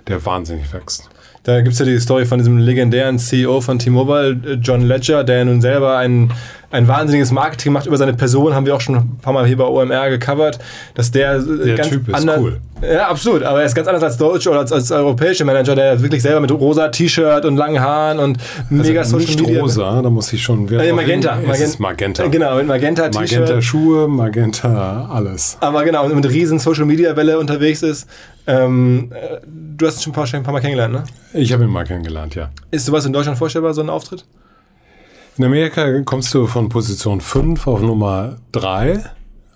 Der, der wahnsinnig wächst. Da gibt es ja die Story von diesem legendären CEO von T-Mobile, äh, John Ledger, der nun selber ein, ein wahnsinniges Marketing macht über seine Person, haben wir auch schon ein paar Mal hier bei OMR gecovert, dass der, äh, der ganz typ ist anders, cool. Ja, absolut, aber er ist ganz anders als deutsche oder als, als europäische Manager, der wirklich selber mit rosa T-Shirt und langen Haaren und also mega Social nicht Media. rosa, da muss ich schon wieder. Äh, Magenta. Magenta. Es ist Magenta. Genau, mit Magenta T-Shirt. Magenta Schuhe, Magenta alles. Aber genau, und mit riesen Social Media Welle unterwegs ist. Ähm, äh, du hast ihn schon ein paar, ein paar Mal kennengelernt, ne? Ich habe ihn mal kennengelernt, ja. Ist sowas in Deutschland vorstellbar, so ein Auftritt? In Amerika kommst du von Position 5 auf Nummer 3.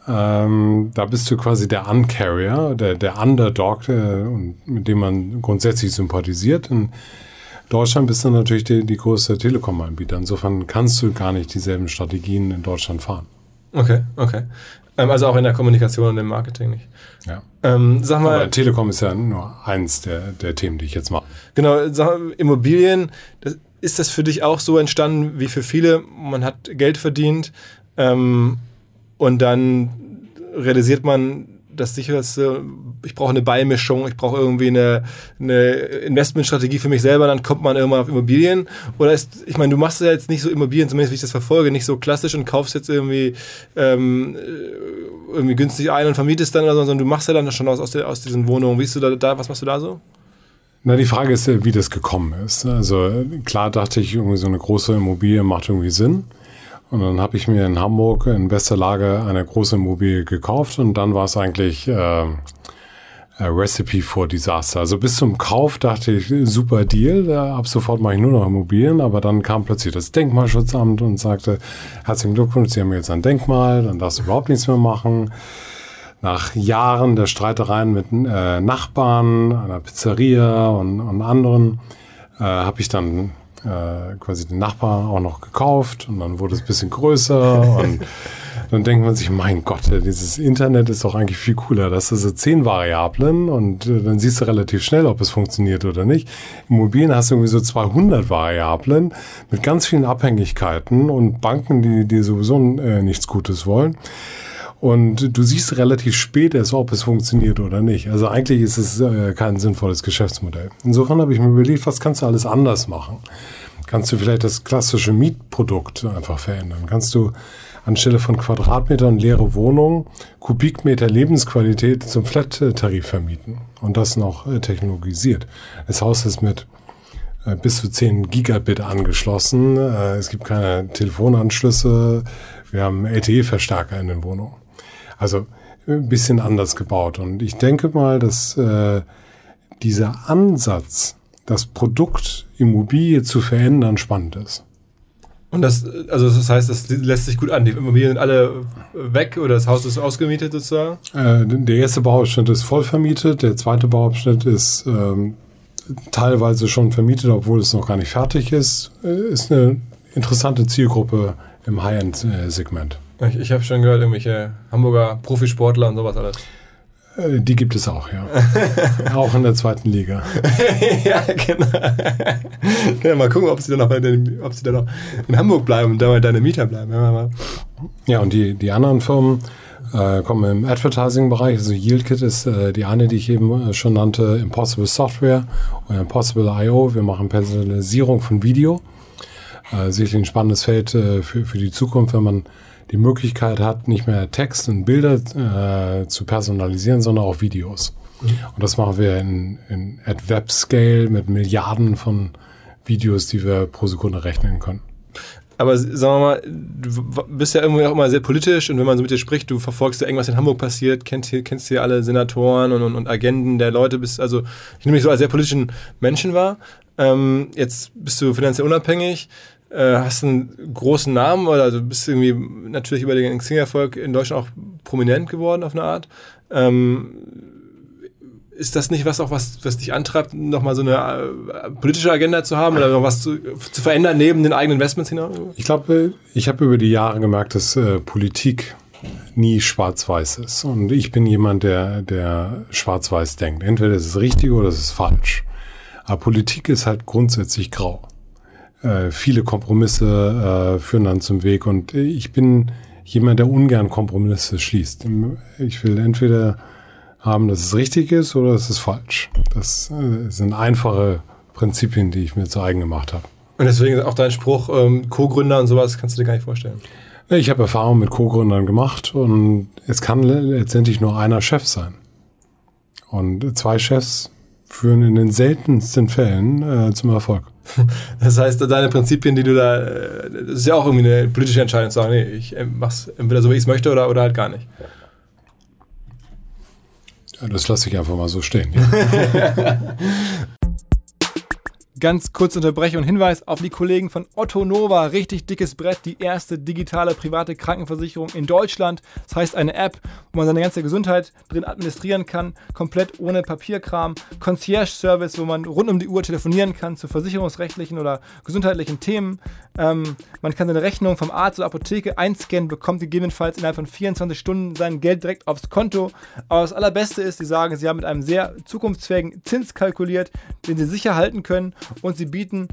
Ähm, da bist du quasi der Uncarrier, der, der Underdog, der, mit dem man grundsätzlich sympathisiert. In Deutschland bist du natürlich die, die größte Telekom-Anbieter. Insofern kannst du gar nicht dieselben Strategien in Deutschland fahren. Okay, okay. Ähm, also auch in der Kommunikation und im Marketing nicht. Ja. Ähm, sag mal, Aber Telekom ist ja nur eins der, der Themen, die ich jetzt mache. Genau, sag, Immobilien, das, ist das für dich auch so entstanden wie für viele? Man hat Geld verdient ähm, und dann realisiert man, das sicherste, ich brauche eine Beimischung, ich brauche irgendwie eine, eine Investmentstrategie für mich selber, dann kommt man irgendwann auf Immobilien. Oder ist, ich meine, du machst ja jetzt nicht so Immobilien, zumindest wie ich das verfolge, nicht so klassisch und kaufst jetzt irgendwie, ähm, irgendwie günstig ein und vermietest dann, oder so, sondern du machst ja dann schon aus, aus, der, aus diesen Wohnungen. Wie du da, da, was machst du da so? Na, die Frage ist, wie das gekommen ist. Also klar dachte ich, irgendwie so eine große Immobilie macht irgendwie Sinn. Und dann habe ich mir in Hamburg in bester Lage eine große Immobilie gekauft und dann war es eigentlich äh, Recipe for Disaster. Also bis zum Kauf dachte ich, super Deal, ab sofort mache ich nur noch Immobilien, aber dann kam plötzlich das Denkmalschutzamt und sagte, herzlichen Glückwunsch, Sie haben jetzt ein Denkmal, dann darfst du überhaupt nichts mehr machen. Nach Jahren der Streitereien mit äh, Nachbarn, einer Pizzeria und, und anderen, äh, habe ich dann äh, quasi den Nachbar auch noch gekauft und dann wurde es ein bisschen größer und dann denkt man sich, mein Gott, dieses Internet ist doch eigentlich viel cooler. Das sind so zehn Variablen und äh, dann siehst du relativ schnell, ob es funktioniert oder nicht. Immobilien hast du irgendwie so 200 Variablen mit ganz vielen Abhängigkeiten und Banken, die dir sowieso äh, nichts Gutes wollen. Und du siehst relativ spät erst, ob es funktioniert oder nicht. Also eigentlich ist es äh, kein sinnvolles Geschäftsmodell. Insofern habe ich mir überlegt, was kannst du alles anders machen? Kannst du vielleicht das klassische Mietprodukt einfach verändern? Kannst du anstelle von Quadratmetern leere Wohnungen Kubikmeter Lebensqualität zum Flat-Tarif vermieten und das noch äh, technologisiert? Das Haus ist mit äh, bis zu 10 Gigabit angeschlossen. Äh, es gibt keine Telefonanschlüsse. Wir haben LTE-Verstärker in den Wohnungen. Also ein bisschen anders gebaut. Und ich denke mal, dass äh, dieser Ansatz, das Produkt Immobilie zu verändern, spannend ist. Und das, also das heißt, das lässt sich gut an. Die Immobilien sind alle weg oder das Haus ist ausgemietet sozusagen? Äh, der erste Bauabschnitt ist voll vermietet, der zweite Bauabschnitt ist ähm, teilweise schon vermietet, obwohl es noch gar nicht fertig ist. Äh, ist eine interessante Zielgruppe im High-End-Segment. Ich, ich habe schon gehört, irgendwelche Hamburger Profisportler und sowas alles. Äh, die gibt es auch, ja. auch in der zweiten Liga. ja, genau. ja, mal gucken, ob sie dann noch, den, ob sie dann noch in Hamburg bleiben und da deine Mieter bleiben. Ja, ja und die, die anderen Firmen äh, kommen im Advertising-Bereich. Also YieldKit ist äh, die eine, die ich eben äh, schon nannte, Impossible Software oder Impossible IO. Wir machen Personalisierung von Video. Äh, sicherlich ein spannendes Feld für, für die Zukunft, wenn man die Möglichkeit hat, nicht mehr Text und Bilder äh, zu personalisieren, sondern auch Videos. Mhm. Und das machen wir in, in at Web Scale mit Milliarden von Videos, die wir pro Sekunde rechnen können. Aber sagen wir mal, du bist ja irgendwie auch immer sehr politisch und wenn man so mit dir spricht, du verfolgst ja irgendwas in Hamburg passiert, kennst hier, kennst hier alle Senatoren und, und, und Agenden der Leute, bist also, ich nehme mich so als sehr politischen Menschen wahr. Ähm, jetzt bist du finanziell unabhängig, äh, hast einen großen Namen oder du bist irgendwie natürlich über den Xing-Erfolg in Deutschland auch prominent geworden auf eine Art. Ähm, ist das nicht was auch was, was dich antreibt, nochmal so eine äh, politische Agenda zu haben oder noch was zu, zu verändern neben den eigenen Investments hinaus? Ich glaube, ich habe über die Jahre gemerkt, dass äh, Politik nie schwarz-weiß ist. Und ich bin jemand, der, der schwarz-weiß denkt. Entweder ist es richtig oder es ist falsch. Aber Politik ist halt grundsätzlich grau. Äh, viele Kompromisse äh, führen dann zum Weg und ich bin jemand, der ungern Kompromisse schließt. Ich will entweder haben, dass es richtig ist oder dass es falsch. Das äh, sind einfache Prinzipien, die ich mir zu eigen gemacht habe. Und deswegen auch dein Spruch, ähm, Co-Gründer und sowas, kannst du dir gar nicht vorstellen. Ich habe Erfahrung mit Co-Gründern gemacht und es kann letztendlich nur einer Chef sein. Und zwei Chefs führen in den seltensten Fällen äh, zum Erfolg. Das heißt, deine Prinzipien, die du da, äh, das ist ja auch irgendwie eine politische Entscheidung zu sagen, nee, ich äh, mach's entweder so, wie ich es möchte oder, oder halt gar nicht. Ja, das lasse ich einfach mal so stehen. Ja. Ganz kurze Unterbrechung und Hinweis auf die Kollegen von Otto Nova. Richtig dickes Brett, die erste digitale private Krankenversicherung in Deutschland. Das heißt eine App, wo man seine ganze Gesundheit drin administrieren kann, komplett ohne Papierkram. Concierge-Service, wo man rund um die Uhr telefonieren kann zu versicherungsrechtlichen oder gesundheitlichen Themen. Ähm, man kann seine Rechnung vom Arzt oder Apotheke einscannen, bekommt gegebenenfalls innerhalb von 24 Stunden sein Geld direkt aufs Konto. Aber das Allerbeste ist, sie sagen, sie haben mit einem sehr zukunftsfähigen Zins kalkuliert, den sie sicher halten können und sie bieten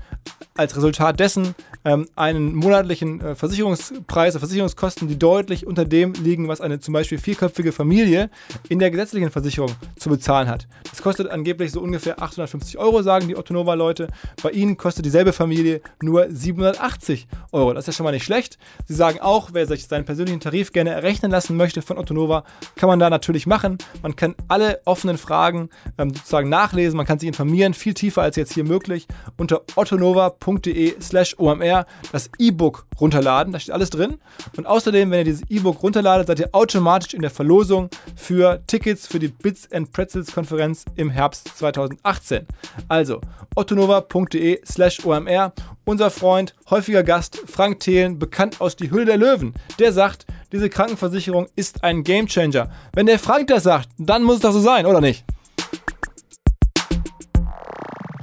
als Resultat dessen ähm, einen monatlichen äh, Versicherungspreis, Versicherungskosten, die deutlich unter dem liegen, was eine zum Beispiel vierköpfige Familie in der gesetzlichen Versicherung zu bezahlen hat. Das kostet angeblich so ungefähr 850 Euro, sagen die Ottonova-Leute. Bei ihnen kostet dieselbe Familie nur 780 Euro. Das ist ja schon mal nicht schlecht. Sie sagen auch, wer sich seinen persönlichen Tarif gerne errechnen lassen möchte von Ottonova, kann man da natürlich machen. Man kann alle offenen Fragen ähm, sozusagen nachlesen, man kann sich informieren, viel tiefer als jetzt hier möglich unter ottonova.de slash omr das E-Book runterladen. Da steht alles drin. Und außerdem, wenn ihr dieses E-Book runterladet, seid ihr automatisch in der Verlosung für Tickets für die Bits and Pretzels Konferenz im Herbst 2018. Also ottonova.de slash omr. Unser Freund, häufiger Gast Frank Thelen, bekannt aus Die Hülle der Löwen, der sagt, diese Krankenversicherung ist ein Gamechanger. Wenn der Frank das sagt, dann muss es doch so sein, oder nicht?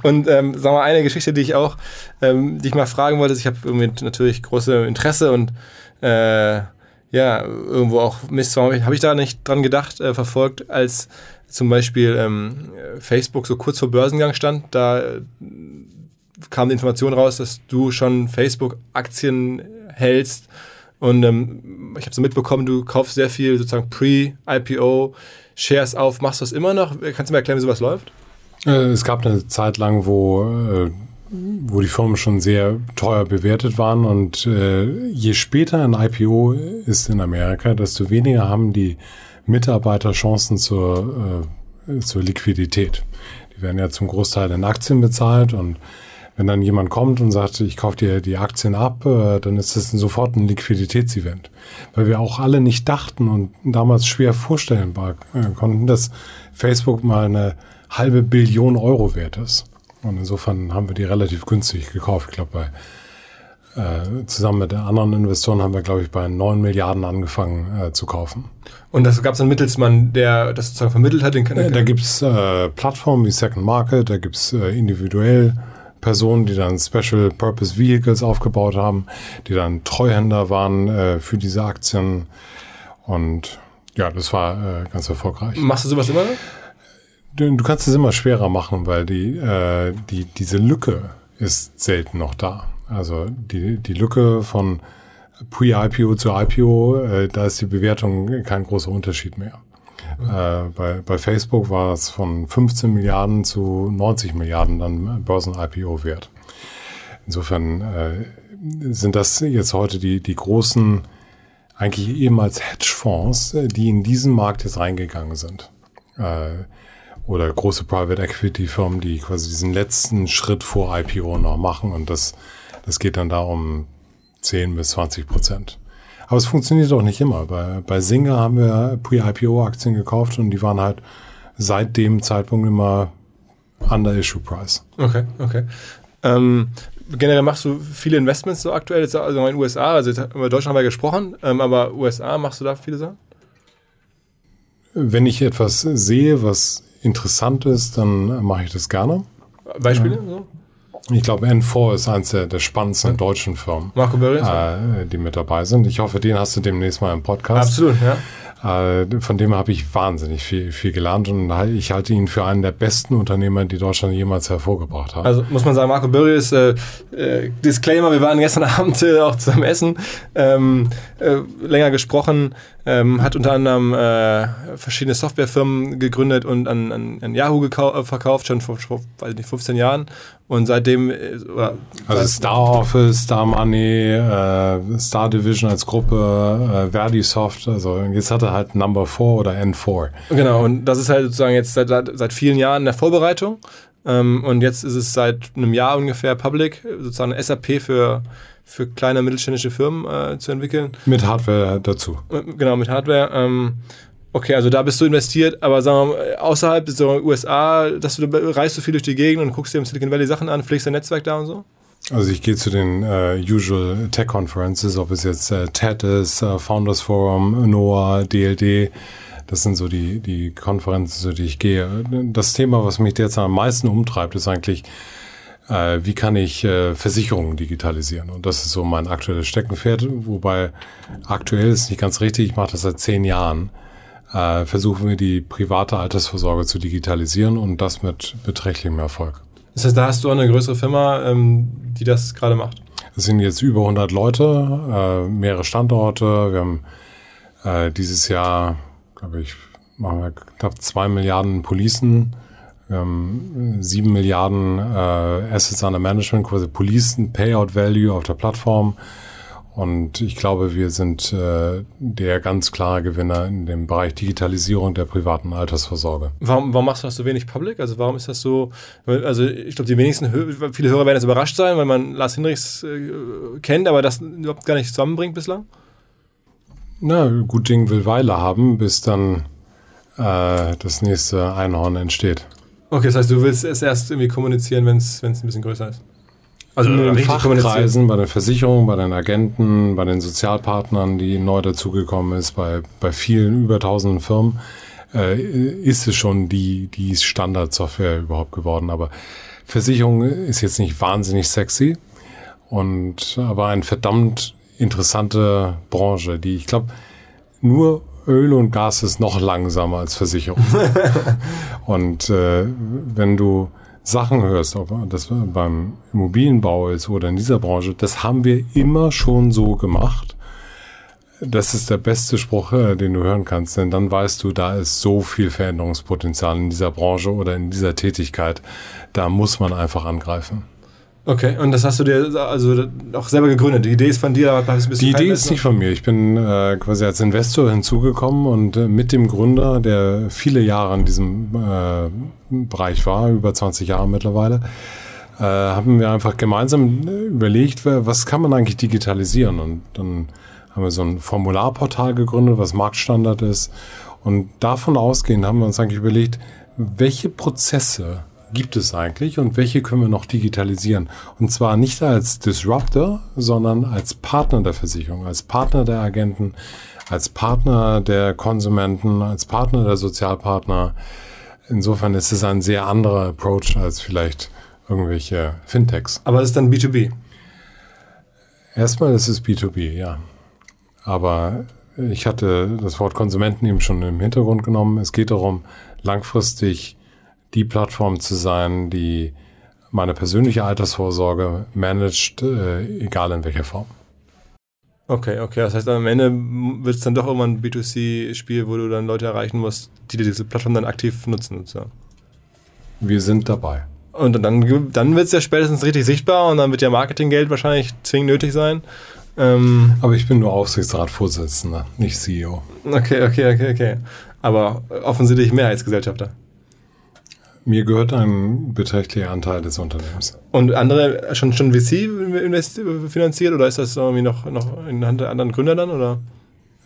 Und ähm, sagen wir eine Geschichte, die ich auch, ähm, die ich mal fragen wollte. Ich habe irgendwie natürlich große Interesse und äh, ja, irgendwo auch Mist, habe ich da nicht dran gedacht, äh, verfolgt, als zum Beispiel ähm, Facebook so kurz vor Börsengang stand. Da äh, kam die Information raus, dass du schon Facebook-Aktien hältst. Und ähm, ich habe so mitbekommen, du kaufst sehr viel sozusagen Pre-IPO Shares auf. Machst du das immer noch? Kannst du mir erklären, wie sowas läuft? Äh, es gab eine Zeit lang, wo, äh, wo die Firmen schon sehr teuer bewertet waren und äh, je später ein IPO ist in Amerika, desto weniger haben die Mitarbeiter Chancen zur, zur Liquidität. Die werden ja zum Großteil in Aktien bezahlt und wenn dann jemand kommt und sagt, ich kaufe dir die Aktien ab, dann ist das sofort ein Liquiditätsevent. Weil wir auch alle nicht dachten und damals schwer vorstellen konnten, dass Facebook mal eine halbe Billion Euro wert ist. Und insofern haben wir die relativ günstig gekauft. Ich glaube, bei äh, zusammen mit den anderen Investoren haben wir, glaube ich, bei 9 Milliarden angefangen äh, zu kaufen. Und das gab es einen Mittelsmann, der das sozusagen vermittelt hat? Den kann, äh, da gibt es äh, Plattformen wie Second Market, da gibt es äh, individuell Personen, die dann Special Purpose Vehicles aufgebaut haben, die dann Treuhänder waren äh, für diese Aktien. Und Ja, das war ganz erfolgreich. Machst du sowas immer? Du, du kannst es immer schwerer machen, weil die, äh, die, diese Lücke ist selten noch da. Also die, die Lücke von Pre-IPO zu IPO, äh, da ist die Bewertung kein großer Unterschied mehr. Äh, bei, bei Facebook war es von 15 Milliarden zu 90 Milliarden dann Börsen-IPO wert. Insofern äh, sind das jetzt heute die, die großen, eigentlich ehemals Hedgefonds, äh, die in diesen Markt jetzt reingegangen sind. Äh, oder große Private Equity Firmen, die quasi diesen letzten Schritt vor IPO noch machen und das, das geht dann da um 10 bis 20 Prozent. Aber es funktioniert auch nicht immer. Bei, bei Singer haben wir Pre-IPO-Aktien gekauft und die waren halt seit dem Zeitpunkt immer under Issue Price. Okay, okay. Ähm, generell machst du viele Investments so aktuell, also in den USA, also über Deutschland haben wir gesprochen, ähm, aber USA, machst du da viele Sachen? Wenn ich etwas sehe, was interessant ist, dann mache ich das gerne. Beispiele? Ja. Ich glaube, N4 ist eines der, der spannendsten deutschen Firmen, Marco Börries, äh, die mit dabei sind. Ich hoffe, den hast du demnächst mal im Podcast. Absolut, ja. Äh, von dem habe ich wahnsinnig viel, viel gelernt und ich halte ihn für einen der besten Unternehmer, die Deutschland jemals hervorgebracht hat. Also muss man sagen, Marco Börries, äh, äh, Disclaimer, wir waren gestern Abend äh, auch zusammen essen, ähm, äh, länger gesprochen, ähm, hat unter anderem äh, verschiedene Softwarefirmen gegründet und an, an, an Yahoo verkauft, schon vor, vor weiß nicht, 15 Jahren und seitdem. Also Star Office, Star Money, Star Division als Gruppe, äh, Verdisoft. Also jetzt hat er halt Number 4 oder N4. Genau, und das ist halt sozusagen jetzt seit, seit vielen Jahren in der Vorbereitung. Ähm, und jetzt ist es seit einem Jahr ungefähr public, sozusagen SAP für, für kleine mittelständische Firmen äh, zu entwickeln. Mit Hardware dazu. Genau, mit Hardware. Ähm, Okay, also da bist du investiert, aber sagen wir mal, außerhalb des USA, dass du reist du viel durch die Gegend und guckst dir im Silicon Valley Sachen an, pflegst dein Netzwerk da und so? Also ich gehe zu den äh, usual Tech Conferences, ob es jetzt äh, TED ist, äh, Founders Forum, NOAA, DLD. Das sind so die, die Konferenzen, zu die ich gehe. Das Thema, was mich derzeit am meisten umtreibt, ist eigentlich, äh, wie kann ich äh, Versicherungen digitalisieren? Und das ist so mein aktuelles Steckenpferd, wobei aktuell ist nicht ganz richtig, ich mache das seit zehn Jahren äh, versuchen wir die private Altersvorsorge zu digitalisieren und das mit beträchtlichem Erfolg. Das heißt, da hast du auch eine größere Firma, ähm, die das gerade macht? Es sind jetzt über 100 Leute, äh, mehrere Standorte. Wir haben äh, dieses Jahr, glaube ich, machen wir knapp zwei Milliarden Policen. Wir haben sieben Milliarden äh, Assets under Management, quasi Policen, Payout Value auf der Plattform. Und ich glaube, wir sind äh, der ganz klare Gewinner in dem Bereich Digitalisierung der privaten Altersvorsorge. Warum, warum machst du das so wenig public? Also warum ist das so? Also ich glaube, die wenigsten, viele Hörer werden jetzt überrascht sein, weil man Lars Hinrichs äh, kennt, aber das überhaupt gar nicht zusammenbringt bislang? Na, gut Ding will Weile haben, bis dann äh, das nächste Einhorn entsteht. Okay, das heißt, du willst es erst irgendwie kommunizieren, wenn es ein bisschen größer ist. Also in den Fachkreisen, bei den Versicherungen, bei den Agenten, bei den Sozialpartnern, die neu dazugekommen ist, bei, bei vielen über tausenden Firmen, äh, ist es schon die, die Standardsoftware überhaupt geworden. Aber Versicherung ist jetzt nicht wahnsinnig sexy und aber eine verdammt interessante Branche, die ich glaube, nur Öl und Gas ist noch langsamer als Versicherung. und äh, wenn du Sachen hörst, ob das beim Immobilienbau ist oder in dieser Branche, das haben wir immer schon so gemacht. Das ist der beste Spruch, äh, den du hören kannst, denn dann weißt du, da ist so viel Veränderungspotenzial in dieser Branche oder in dieser Tätigkeit. Da muss man einfach angreifen. Okay, und das hast du dir also auch selber gegründet. Die Idee ist von dir, aber bist Die Idee ist nicht von mir. Ich bin äh, quasi als Investor hinzugekommen und äh, mit dem Gründer, der viele Jahre in diesem äh, Bereich war, über 20 Jahre mittlerweile, äh, haben wir einfach gemeinsam äh, überlegt, was kann man eigentlich digitalisieren? Und dann haben wir so ein Formularportal gegründet, was Marktstandard ist. Und davon ausgehend haben wir uns eigentlich überlegt, welche Prozesse gibt es eigentlich und welche können wir noch digitalisieren? Und zwar nicht als Disruptor, sondern als Partner der Versicherung, als Partner der Agenten, als Partner der Konsumenten, als Partner der Sozialpartner. Insofern ist es ein sehr anderer Approach als vielleicht irgendwelche Fintechs. Aber es ist dann B2B? Erstmal ist es B2B, ja. Aber ich hatte das Wort Konsumenten eben schon im Hintergrund genommen. Es geht darum, langfristig die Plattform zu sein, die meine persönliche Altersvorsorge managt, äh, egal in welcher Form. Okay, okay. Das heißt, am Ende wird es dann doch irgendwann ein B2C-Spiel, wo du dann Leute erreichen musst, die diese Plattform dann aktiv nutzen. So. Wir sind dabei. Und dann, dann wird es ja spätestens richtig sichtbar und dann wird ja Marketinggeld wahrscheinlich zwingend nötig sein. Ähm Aber ich bin nur Aufsichtsratsvorsitzender, nicht CEO. Okay, okay, okay, okay. Aber offensichtlich Mehrheitsgesellschafter. Mir gehört ein beträchtlicher Anteil des Unternehmens. Und andere schon, schon VC finanziert oder ist das irgendwie noch, noch in Hand der anderen Gründer dann? Oder?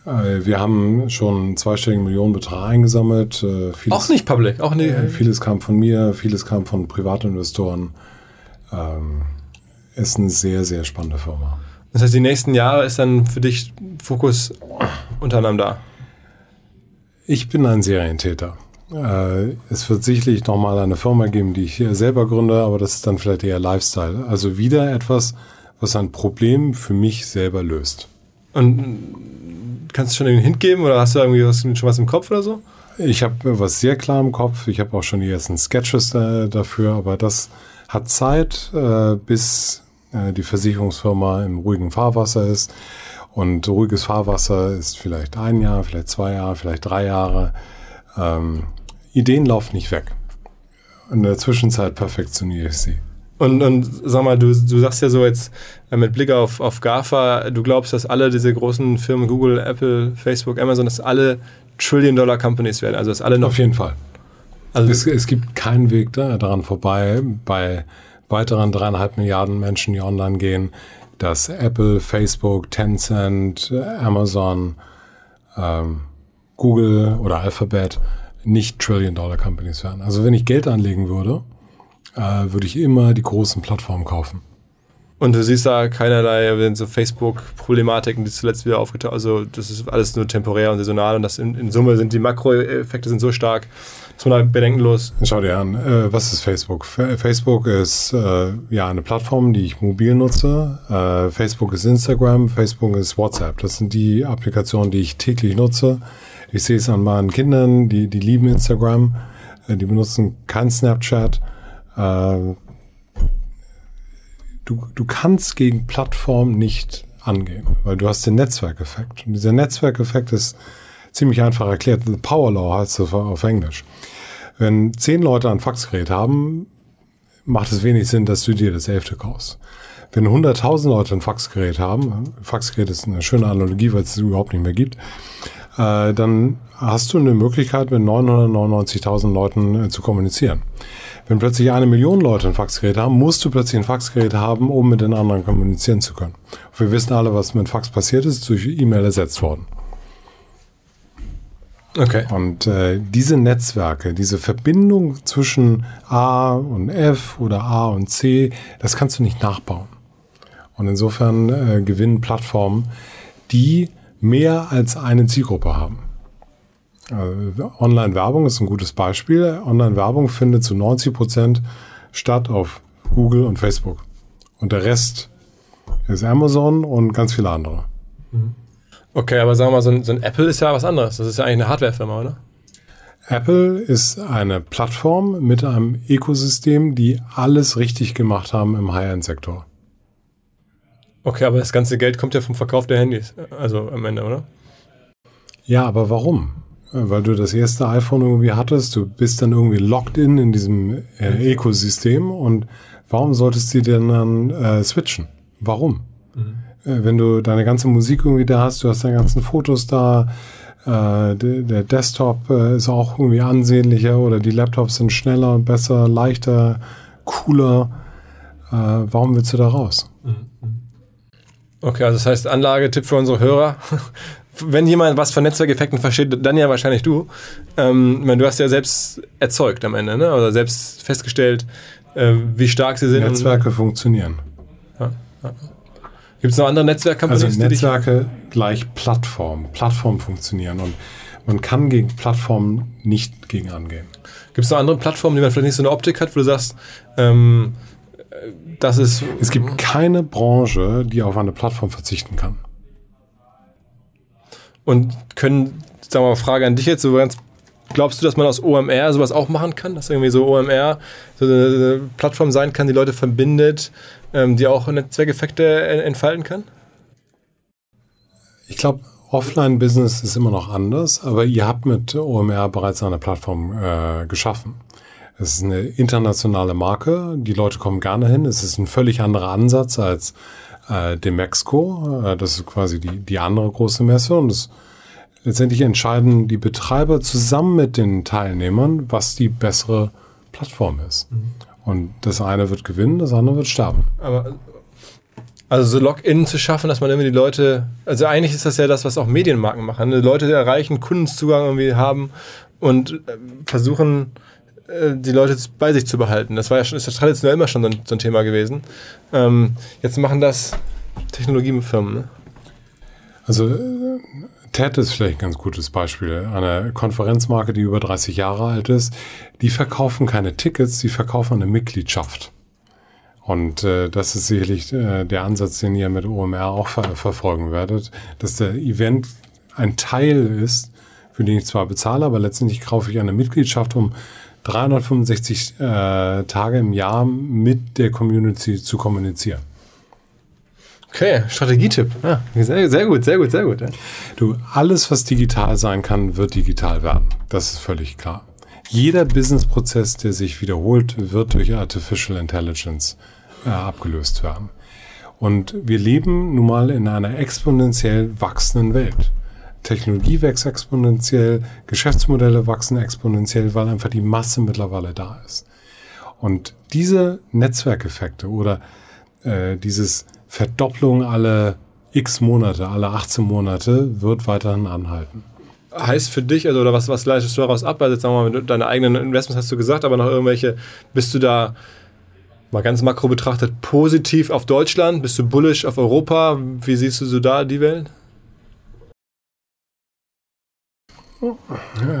Äh, wir haben schon einen zweistelligen Millionenbetrag eingesammelt. Äh, vieles, auch nicht public, auch nicht. Äh, vieles kam von mir, vieles kam von Privatinvestoren. Ähm, ist eine sehr, sehr spannende Firma. Das heißt, die nächsten Jahre ist dann für dich Fokus unter anderem da? Ich bin ein Serientäter. Äh, es wird sicherlich nochmal eine Firma geben, die ich hier selber gründe, aber das ist dann vielleicht eher Lifestyle. Also wieder etwas, was ein Problem für mich selber löst. Und kannst du schon einen Hint geben oder hast du irgendwie was, schon was im Kopf oder so? Ich habe was sehr klar im Kopf. Ich habe auch schon die ersten Sketches da, dafür, aber das hat Zeit, äh, bis äh, die Versicherungsfirma im ruhigen Fahrwasser ist. Und ruhiges Fahrwasser ist vielleicht ein Jahr, vielleicht zwei Jahre, vielleicht drei Jahre. Ähm, Ideen laufen nicht weg. In der Zwischenzeit perfektioniere ich sie. Und, und sag mal, du, du sagst ja so jetzt äh, mit Blick auf, auf GAFA, du glaubst, dass alle diese großen Firmen, Google, Apple, Facebook, Amazon, dass alle Trillion-Dollar-Companies werden. Also dass alle noch. Auf jeden Fall. Also es, es gibt keinen Weg da, daran vorbei, bei weiteren dreieinhalb Milliarden Menschen, die online gehen, dass Apple, Facebook, Tencent, Amazon, ähm, Google oder Alphabet nicht Trillion-Dollar-Companies werden. Also wenn ich Geld anlegen würde, äh, würde ich immer die großen Plattformen kaufen. Und du siehst da keinerlei so Facebook-Problematiken, die zuletzt wieder aufgetaucht Also das ist alles nur temporär und saisonal und das in, in Summe sind die Makroeffekte sind so stark, dass man da bedenkenlos. Schau dir an, äh, was ist Facebook? F Facebook ist äh, ja eine Plattform, die ich mobil nutze. Äh, Facebook ist Instagram, Facebook ist WhatsApp. Das sind die Applikationen, die ich täglich nutze. Ich sehe es an meinen Kindern, die, die lieben Instagram, äh, die benutzen kein Snapchat. Äh, du, du kannst gegen Plattform nicht angehen, weil du hast den Netzwerkeffekt. Und dieser Netzwerkeffekt ist ziemlich einfach erklärt. The Power Law heißt das auf Englisch. Wenn zehn Leute ein Faxgerät haben, macht es wenig Sinn, dass du dir das elfte kaufst. Wenn 100.000 Leute ein Faxgerät haben, Faxgerät ist eine schöne Analogie, weil es es überhaupt nicht mehr gibt, äh, dann hast du eine Möglichkeit, mit 999.000 Leuten äh, zu kommunizieren. Wenn plötzlich eine Million Leute ein Faxgerät haben, musst du plötzlich ein Faxgerät haben, um mit den anderen kommunizieren zu können. wir wissen alle, was mit Fax passiert ist, durch E-Mail ersetzt worden. Okay. Und äh, diese Netzwerke, diese Verbindung zwischen A und F oder A und C, das kannst du nicht nachbauen. Und insofern äh, gewinnen Plattformen, die mehr als eine Zielgruppe haben. Äh, Online-Werbung ist ein gutes Beispiel. Online-Werbung findet zu 90 Prozent statt auf Google und Facebook. Und der Rest ist Amazon und ganz viele andere. Mhm. Okay, aber sagen wir mal, so ein, so ein Apple ist ja was anderes. Das ist ja eigentlich eine Hardwarefirma, oder? Apple ist eine Plattform mit einem Ökosystem, die alles richtig gemacht haben im High-End-Sektor. Okay, aber das ganze Geld kommt ja vom Verkauf der Handys, also am Ende, oder? Ja, aber warum? Weil du das erste iPhone irgendwie hattest, du bist dann irgendwie locked in in diesem äh, Ökosystem und warum solltest du denn dann äh, switchen? Warum? Mhm. Äh, wenn du deine ganze Musik irgendwie da hast, du hast deine ganzen Fotos da, äh, der, der, Desktop äh, ist auch irgendwie ansehnlicher oder die Laptops sind schneller, besser, leichter, cooler. Äh, warum willst du da raus? Mhm. Okay, also das heißt Anlagetipp für unsere Hörer. Wenn jemand was von Netzwerkeffekten versteht, dann ja wahrscheinlich du. Ähm, du hast ja selbst erzeugt am Ende, ne? oder selbst festgestellt, äh, wie stark sie sind. Netzwerke funktionieren. Ja, ja. Gibt es noch andere Netzwerke? Also Netzwerke gleich Plattform. Plattform funktionieren und man kann gegen Plattformen nicht gegen angehen. Gibt es noch andere Plattformen, die man vielleicht nicht so eine Optik hat, wo du sagst, ähm, das ist. Es gibt keine Branche, die auf eine Plattform verzichten kann. und können, sagen wir mal, Frage an dich jetzt, so ganz Glaubst du, dass man aus OMR sowas auch machen kann? Dass irgendwie so OMR so eine Plattform sein kann, die Leute verbindet, ähm, die auch Netzwerkeffekte entfalten kann? Ich glaube, Offline-Business ist immer noch anders, aber ihr habt mit OMR bereits eine Plattform äh, geschaffen. Es ist eine internationale Marke, die Leute kommen gerne hin. Es ist ein völlig anderer Ansatz als äh, dem Mexiko. Äh, das ist quasi die, die andere große Messe und es letztendlich entscheiden die Betreiber zusammen mit den Teilnehmern, was die bessere Plattform ist. Mhm. Und das eine wird gewinnen, das andere wird sterben. Aber also so Login zu schaffen, dass man irgendwie die Leute, also eigentlich ist das ja das, was auch Medienmarken machen. Ne? Leute erreichen, Kundenzugang irgendwie haben und äh, versuchen, die Leute bei sich zu behalten. Das war ja schon, ist ja traditionell immer schon so ein, so ein Thema gewesen. Ähm, jetzt machen das Technologiefirmen. Ne? Also TED ist vielleicht ein ganz gutes Beispiel. Eine Konferenzmarke, die über 30 Jahre alt ist, die verkaufen keine Tickets, die verkaufen eine Mitgliedschaft. Und äh, das ist sicherlich äh, der Ansatz, den ihr mit OMR auch ver verfolgen werdet, dass der Event ein Teil ist, für den ich zwar bezahle, aber letztendlich kaufe ich eine Mitgliedschaft, um 365 äh, Tage im Jahr mit der Community zu kommunizieren. Okay, Strategietipp. Ja, sehr, sehr gut, sehr gut, sehr gut. Ja. Du, alles, was digital sein kann, wird digital werden. Das ist völlig klar. Jeder Businessprozess, der sich wiederholt, wird durch Artificial Intelligence äh, abgelöst werden. Und wir leben nun mal in einer exponentiell wachsenden Welt. Technologie wächst exponentiell, Geschäftsmodelle wachsen exponentiell, weil einfach die Masse mittlerweile da ist. Und diese Netzwerkeffekte oder äh, dieses Verdopplung alle x Monate, alle 18 Monate wird weiterhin anhalten. Heißt für dich, also oder was, was leitest du daraus ab? Also jetzt sagen wir mal, deine eigenen Investments hast du gesagt, aber noch irgendwelche, bist du da mal ganz makro betrachtet positiv auf Deutschland? Bist du bullish auf Europa? Wie siehst du so da die Welt?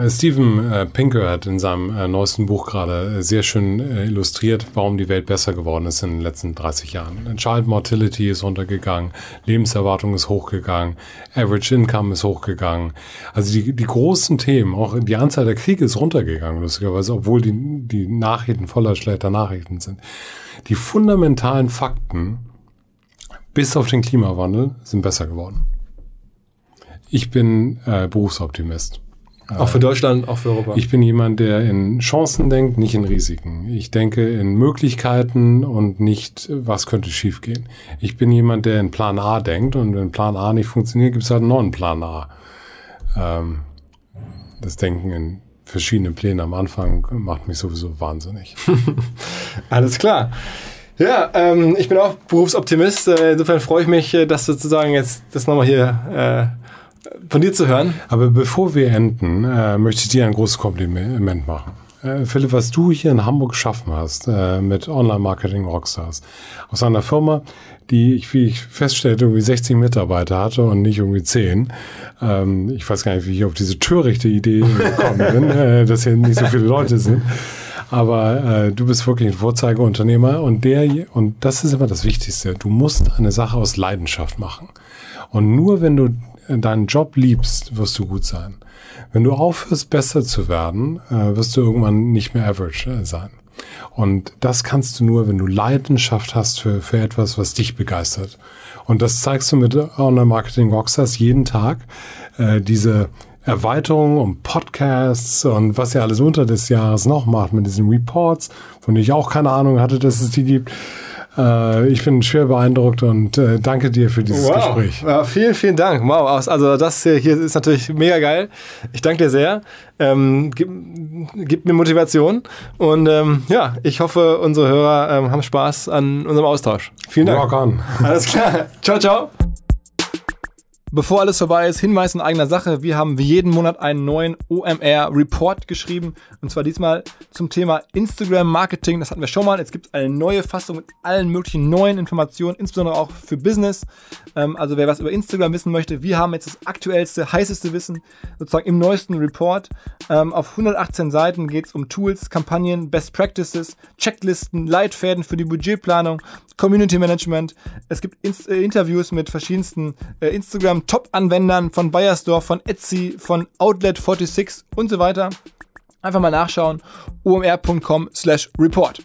Steven äh, Pinker hat in seinem äh, neuesten Buch gerade äh, sehr schön illustriert, warum die Welt besser geworden ist in den letzten 30 Jahren. Child Mortality ist runtergegangen, Lebenserwartung ist hochgegangen, Average Income ist hochgegangen. Also die, die großen Themen, auch die Anzahl der Kriege ist runtergegangen, lustigerweise, obwohl die, die Nachrichten voller schlechter Nachrichten sind. Die fundamentalen Fakten, bis auf den Klimawandel, sind besser geworden. Ich bin äh, Berufsoptimist. Auch für Deutschland, auch für Europa. Ich bin jemand, der in Chancen denkt, nicht in Risiken. Ich denke in Möglichkeiten und nicht, was könnte schiefgehen. Ich bin jemand, der in Plan A denkt und wenn Plan A nicht funktioniert, gibt es halt einen neuen Plan A. Ähm, das Denken in verschiedenen Plänen am Anfang macht mich sowieso wahnsinnig. Alles klar. Ja, ähm, ich bin auch Berufsoptimist. Äh, insofern freue ich mich, äh, dass sozusagen jetzt das nochmal hier äh, von dir zu hören. Aber bevor wir enden, äh, möchte ich dir ein großes Kompliment machen. Äh, Philipp, was du hier in Hamburg geschaffen hast äh, mit Online-Marketing Rockstars, aus einer Firma, die, ich, wie ich feststellte, irgendwie 60 Mitarbeiter hatte und nicht irgendwie 10. Ähm, ich weiß gar nicht, wie ich auf diese törichte Idee gekommen bin, äh, dass hier nicht so viele Leute sind. Aber äh, du bist wirklich ein Vorzeigeunternehmer und der und das ist immer das Wichtigste. Du musst eine Sache aus Leidenschaft machen. Und nur wenn du deinen Job liebst, wirst du gut sein. Wenn du aufhörst, besser zu werden, äh, wirst du irgendwann nicht mehr average äh, sein. Und das kannst du nur, wenn du Leidenschaft hast für, für etwas, was dich begeistert. Und das zeigst du mit Online Marketing Rockstars jeden Tag. Äh, diese Erweiterung um Podcasts und was ihr alles unter des Jahres noch macht mit diesen Reports, von denen ich auch keine Ahnung hatte, dass es die gibt. Äh, ich bin schwer beeindruckt und äh, danke dir für dieses wow. Gespräch. Ja, vielen, vielen Dank. Wow, also das hier, hier ist natürlich mega geil. Ich danke dir sehr. Ähm, gib, gib, mir Motivation und ähm, ja, ich hoffe, unsere Hörer ähm, haben Spaß an unserem Austausch. Vielen Dank. Rock on. Alles klar. ciao, ciao. Bevor alles vorbei ist, Hinweis in eigener Sache. Wir haben wie jeden Monat einen neuen OMR-Report geschrieben. Und zwar diesmal zum Thema Instagram-Marketing. Das hatten wir schon mal. Jetzt gibt es eine neue Fassung mit allen möglichen neuen Informationen, insbesondere auch für Business. Ähm, also wer was über Instagram wissen möchte, wir haben jetzt das aktuellste, heißeste Wissen sozusagen im neuesten Report. Ähm, auf 118 Seiten geht es um Tools, Kampagnen, Best Practices, Checklisten, Leitfäden für die Budgetplanung, Community Management. Es gibt äh, Interviews mit verschiedensten äh, Instagram Top-Anwendern, von Bayersdorf, von Etsy, von Outlet46 und so weiter. Einfach mal nachschauen. omr.com/report.